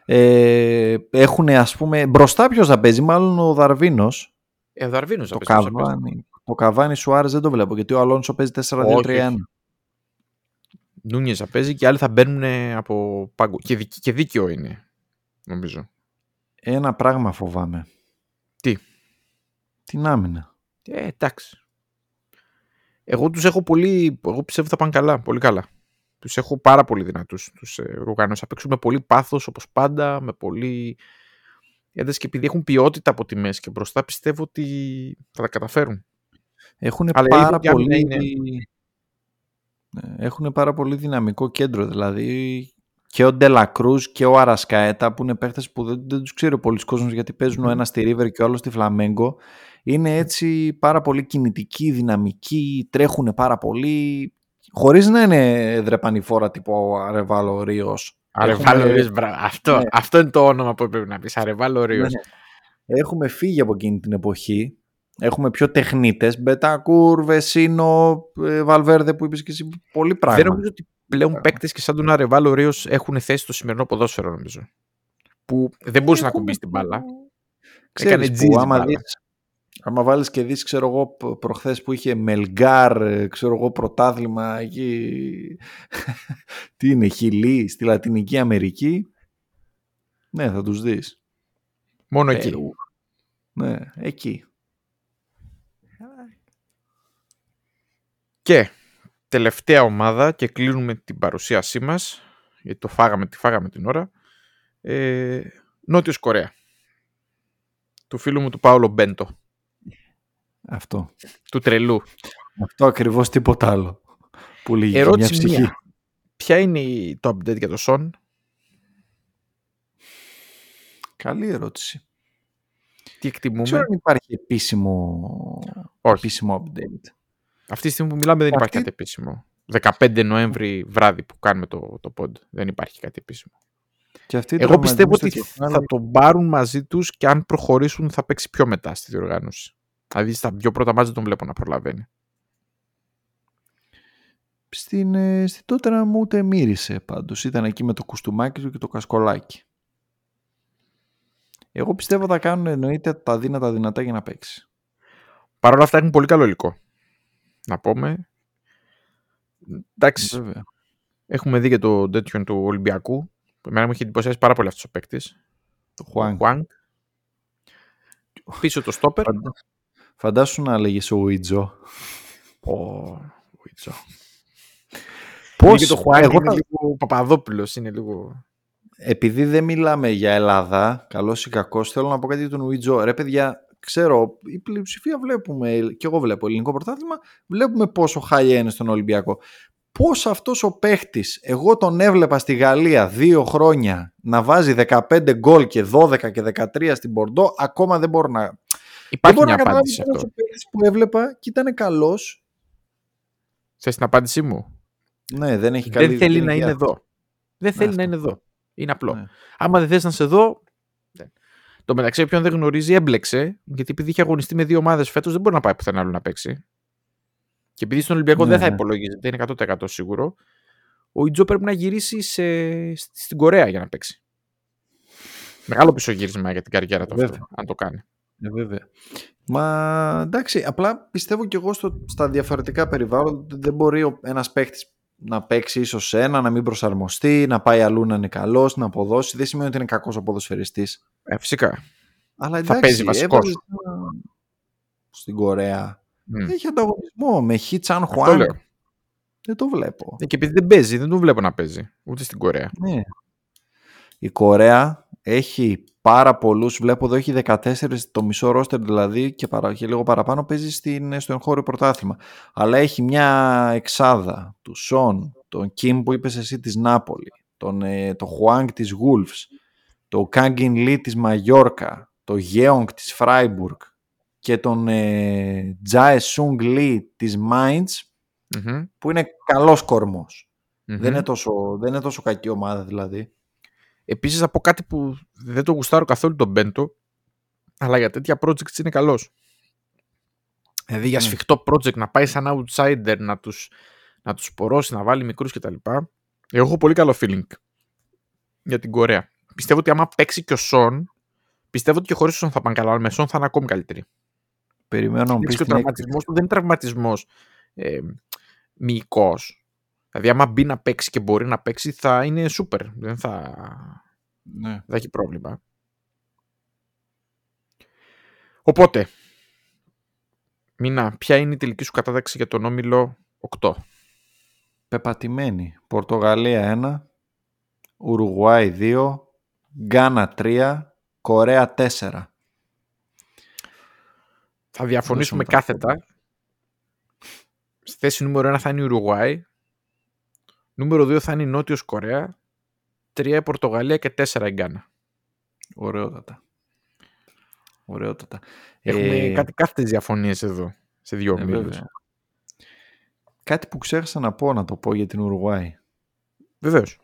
Ε, έχουν ας πούμε μπροστά ποιος θα παίζει μάλλον ο Δαρβίνος Ε, Δαρβίνος το Καβάνι το Καβάνι Σουάρες δεν το βλέπω γιατί ο Αλόνσο παίζει 4-2-3-1 Νούνιες θα παίζει και άλλοι θα μπαίνουν από πάγκο. Και, δικ- και δίκαιο είναι, νομίζω. ένα πράγμα φοβάμαι Τι; την άμυνα Ε, εντάξει. Εγώ τους έχω πολύ. Εγώ πιστεύω θα πάνε καλά. Πολύ καλά. Τους έχω πάρα πολύ δυνατούς τους ε, Ρουγανούς. Θα παίξουν με πολύ πάθος όπως πάντα. Με πολύ. ένταση και επειδή έχουν ποιότητα από τη μέση και μπροστά πιστεύω ότι θα τα καταφέρουν. Έχουν Αλλά η πάρα ίδια άμυνα πολύ είναι- Ναι, έχουν πάρα πολύ δυναμικό κέντρο δηλαδή και ο Ντελακρούζ και ο Αρασκαέτα που είναι παίχτες που δεν, δεν τους ξέρει ο πολλής κόσμος γιατί παίζουν ο ένας στη River και ο άλλος στη Φλαμέγκο είναι έτσι πάρα πολύ κινητικοί, δυναμικοί, τρέχουν πάρα πολύ χωρίς να είναι δρεπανηφόρα τύπου ο Αρεβάλο Ρίος. Αρεβάλο Έχουμε- Ρίος, μπράβο. Αυτό, Ναι. αυτό είναι το όνομα που πρέπει να πεις. Αρεβάλο Ρίος. Ναι, ναι. Έχουμε φύγει από εκείνη την εποχή. Έχουμε πιο τεχνίτες. Μπετακούρ, Βεσίνο, ε, Βαλβέρδε που είπες και εσύ. Πολύ πράγμα. Δεν νομίζω ότι πλέον παίκτες και σαν τον Αρεβάλο Ρίος έχουν θέση στο σημερινό ποδόσφαιρο, νομίζω. Που δεν μπορούσε να Έχουν- κουμπίσει την μπάλα. Ξέρεις Έκανε που, τζιζ άμα, μπάλα. δεις, άμα βάλεις και δεις, ξέρω εγώ, π- προχθές που είχε Μελγκάρ, ε, ξέρω εγώ, πρωτάθλημα εκεί, τι είναι, Χιλή, στη Λατινική Αμερική, Ναι, θα τους δεις. Μόνο εκεί. Περού. Ναι, εκεί. Και τελευταία ομάδα και κλείνουμε την παρουσίασή μας, γιατί το φάγαμε, τη φάγαμε την ώρα, ε, Νότιος Κορέα. Του φίλου μου του Πάολο Μπέντο, Αυτό. του τρελού. Αυτό ακριβώς τίποτα άλλο. Που λύγει και μια Ερώτηση ψυχή. μία. Ποια είναι η- το update για το Son; Καλή ερώτηση. Τι Δεν εκτιμούμε; ξέρω αν υπάρχει επίσημο, Όχι. επίσημο update. Αυτή τη στιγμή που μιλάμε δεν υπάρχει Αυτή- κάτι επίσημο. 15 Νοέμβρη βράδυ που κάνουμε το, το pod. Δεν υπάρχει κάτι επίσημο. Και αυτοί οι Εγώ πιστεύω ότι τραυματισμοί στο θα κεφάλι- τον πάρουν μαζί τους και αν προχωρήσουν θα παίξει πιο μετά στη διοργάνωση. Δηλαδή στα δύο πρώτα μάτια δεν τον βλέπω να προλαβαίνει. Στην, ε, στην τότε να μου ούτε μύρισε πάντως. Ήταν εκεί με το κουστούμάκι του και το κασκολάκι. Εγώ πιστεύω θα κάνουν εννοείται τα δύνατα δυνατά για να παίξει. Παρ' όλα αυτά έχουν πολύ καλό υλικό. Να πούμε. Εντάξει, Βέβαια. έχουμε δει και το τέτοιο του Ολυμπιακού. Εμένα μου είχε εντυπωσιάσει πάρα πολύ αυτός ο παίκτης. Το Χουάνγκ. Χουάνγκ. Πίσω το στόπερ. Φαντα... Φαντάσου να λέγεις ο Ιτζο. Ο Ουίτσο. Πώς; Και το Χουάνγκ εγώ είναι θα- λίγο Παπαδόπουλος, είναι λίγο... Επειδή δεν μιλάμε για Ελλάδα, καλός ή κακός, θέλω να πω κάτι για τον Ουιτζο. Ρε παιδιά, ξέρω, η πλειοψηφία βλέπουμε, και εγώ βλέπω ελληνικό πρωτάθλημα, βλέπουμε πόσο χάλια είναι στον Ολυμπιακό. Πώς αυτός ο παίχτης, εγώ τον έβλεπα στη Γαλλία δύο χρόνια να βάζει 15 γκολ και 12 και 13 στην Πορντό, ακόμα δεν μπορώ να, δεν Υπάρχει μπορώ μια να καταλάβω απάντηση σε πώς αυτό. ο παίχτης που έβλεπα και ήταν καλός, Θες την απάντησή μου; ναι δεν έχει καλή δεν θέλει να έχει είναι άθληση. εδώ. Δεν θέλει αυτό. να είναι εδώ. Είναι απλό. Ναι. Άμα δεν θες να σε δω. δεν. Το μεταξύ, όποιον δεν γνωρίζει, έμπλεξε. Γιατί επειδή είχε αγωνιστεί με δύο ομάδες φέτος, δεν μπορεί να πάει πουθενά άλλο να παίξει. Και επειδή στον Ολυμπιακό Ναι, δεν θα ναι. υπολογίζεται, είναι 100% σίγουρο, ο Ιτζο πρέπει να γυρίσει σε, στην Κορέα για να παίξει. Μεγάλο πισωγύρισμα για την καριέρα του αυτό, Βέβαια. αν το κάνει. Ε, βέβαια. Μα εντάξει, απλά πιστεύω κι εγώ στο, στα διαφορετικά περιβάλλοντα ότι δεν μπορεί ο- ένας παίχτης να παίξει ίσως σε ένα, να μην προσαρμοστεί, να πάει αλλού να είναι καλός, να αποδώσει. Δεν σημαίνει ότι είναι κακός ο ποδοσφαιριστής. Ε, φυσικά. Αλλά Θα εντάξει, παίζει βασικός. έβαλες ένα- στην Κορέα. Μμ. Έχει ανταγωνισμό με Χι Τσαν Αυτό Χουάν. λέω. Δεν το βλέπω. Ε, Και επειδή δεν παίζει, δεν τον βλέπω να παίζει. Ούτε στην Κορέα. Ναι. Η Κορέα έχει πάρα πολλούς, βλέπω εδώ έχει 14, το μισό ρόστερ δηλαδή και, παρα, και λίγο παραπάνω παίζει στην, στο εγχώριο πρωτάθλημα. Αλλά έχει μια εξάδα του Σον, τον Κιμ που είπες εσύ της Νάπολη, τον, ε, το Χουάνγκ της Γούλφς, το Κάγκιν Λί της Μαγιόρκα, το Γέονγκ της Φράιμπουργκ και τον ε, Τζάε Σούγκ Λί της Μάιντς Μμμ. που είναι καλός κορμός. Μμμ. Δεν, είναι τόσο, δεν είναι τόσο κακή ομάδα δηλαδή. Επίσης θα πω κάτι που δεν το γουστάρω καθόλου τον Μπέντο, αλλά για τέτοια projects είναι καλός. Δηλαδή για Ναι. σφιχτό project να πάει σαν outsider, να τους, να τους πορώσει, να βάλει μικρούς κτλ. Εγώ έχω πολύ καλό feeling για την Κορέα. Πιστεύω ότι άμα παίξει και ο Σον, πιστεύω ότι και χωρίς ο Σον θα πάνε καλά, αλλά με Σον θα είναι ακόμη καλύτερη. Περιμένω να μου Εντάξει, πεις και ο την τραυματισμός του δεν είναι τραυματισμός ε, μυϊκός. Δηλαδή, άμα μπει να παίξει και μπορεί να παίξει, θα είναι super. Δεν θα, Ναι. δεν θα έχει πρόβλημα. Οπότε, Μίνα, ποια είναι η τελική σου κατάταξη για τον όμιλο 8. Πεπατημένη. Πορτογαλία 1, Ουρουγουάη 2, Γκάνα 3, Κορέα 4. Θα διαφωνήσουμε Δώσουμε τα κάθετα. Στη θέση νούμερο 1 θα είναι η Ουρουγουάη. Νούμερο 2 θα είναι η Νότιος Κορέα. 3 η Πορτογαλία και 4 η Γκάνα. Ωραιότατα. Ωραιότατα. Έχουμε Ε, κάτι κάθετες διαφωνίες εδώ, σε δύο ε, ομίλους. βέβαια. Κάτι που ξέχασα να πω, να το πω για την Ουρουγουάη. Βεβαίως.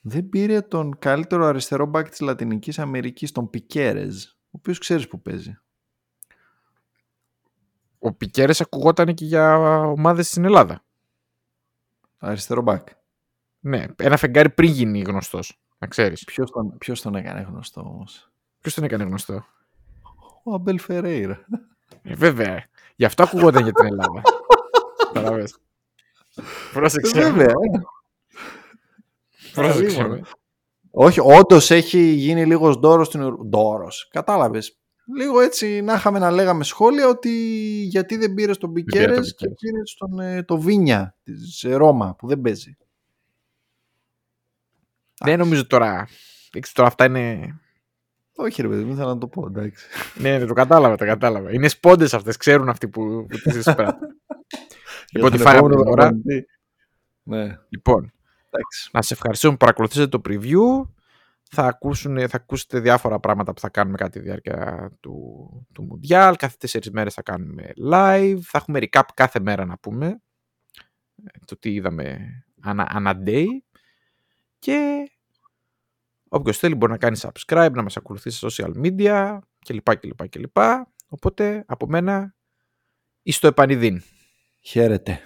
Δεν πήρε τον καλύτερο αριστερό μπακ της Λατινικής Αμερικής, τον Πικέρεζ, ο οποίος ξέρεις που παίζει. Ο Πικέρες ακουγόταν και για ομάδες στην Ελλάδα. Αριστερό μπακ. Ναι, ένα φεγγάρι πριν γίνει γνωστός, να ξέρεις. Ποιος τον, ποιος τον έκανε γνωστό όμως; Ποιος τον έκανε γνωστό; Ο Αμπέλ Φερέιρα. Ε, βέβαια. Γι' αυτό ακουγόταν για την Ελλάδα. Καταλαβες. Πρόσεξε. Βέβαια. ε. Πρόσεξε. Καλή με. Όχι, όντως έχει γίνει λίγος ντόρος στην Ντόρος. Κατάλαβες. Λίγο έτσι να είχαμε να λέγαμε σχόλια ότι γιατί δεν πήρε τον Πικέρες και πήρε τον ε, το Βίνια της Ρώμα που δεν παίζει. Δεν νομίζω τώρα. Τώρα αυτά είναι. Όχι, ρε παιδί, δεν θέλω να το πω, εντάξει. ναι, ναι, το κατάλαβα, το κατάλαβα. Είναι σπόντες αυτές, ξέρουν αυτοί που, που τις λοιπόν, τη φάγαμε τώρα. Ναι. Λοιπόν, εντάξει. να σε ευχαριστώ που παρακολουθήσατε το preview. Θα, ακούσουν, θα ακούσετε διάφορα πράγματα που θα κάνουμε κατά τη διάρκεια του, του Mundial. Κάθε τέσσερις μέρες θα κάνουμε live. Θα έχουμε recap κάθε μέρα να πούμε. Ε, το τι είδαμε ανά, ανά day. Και όποιος θέλει μπορεί να κάνει subscribe, να μας ακολουθήσει σε social media κλπ. κλπ, κλπ. Οπότε από μένα εις το επανειδήν. Χαίρετε.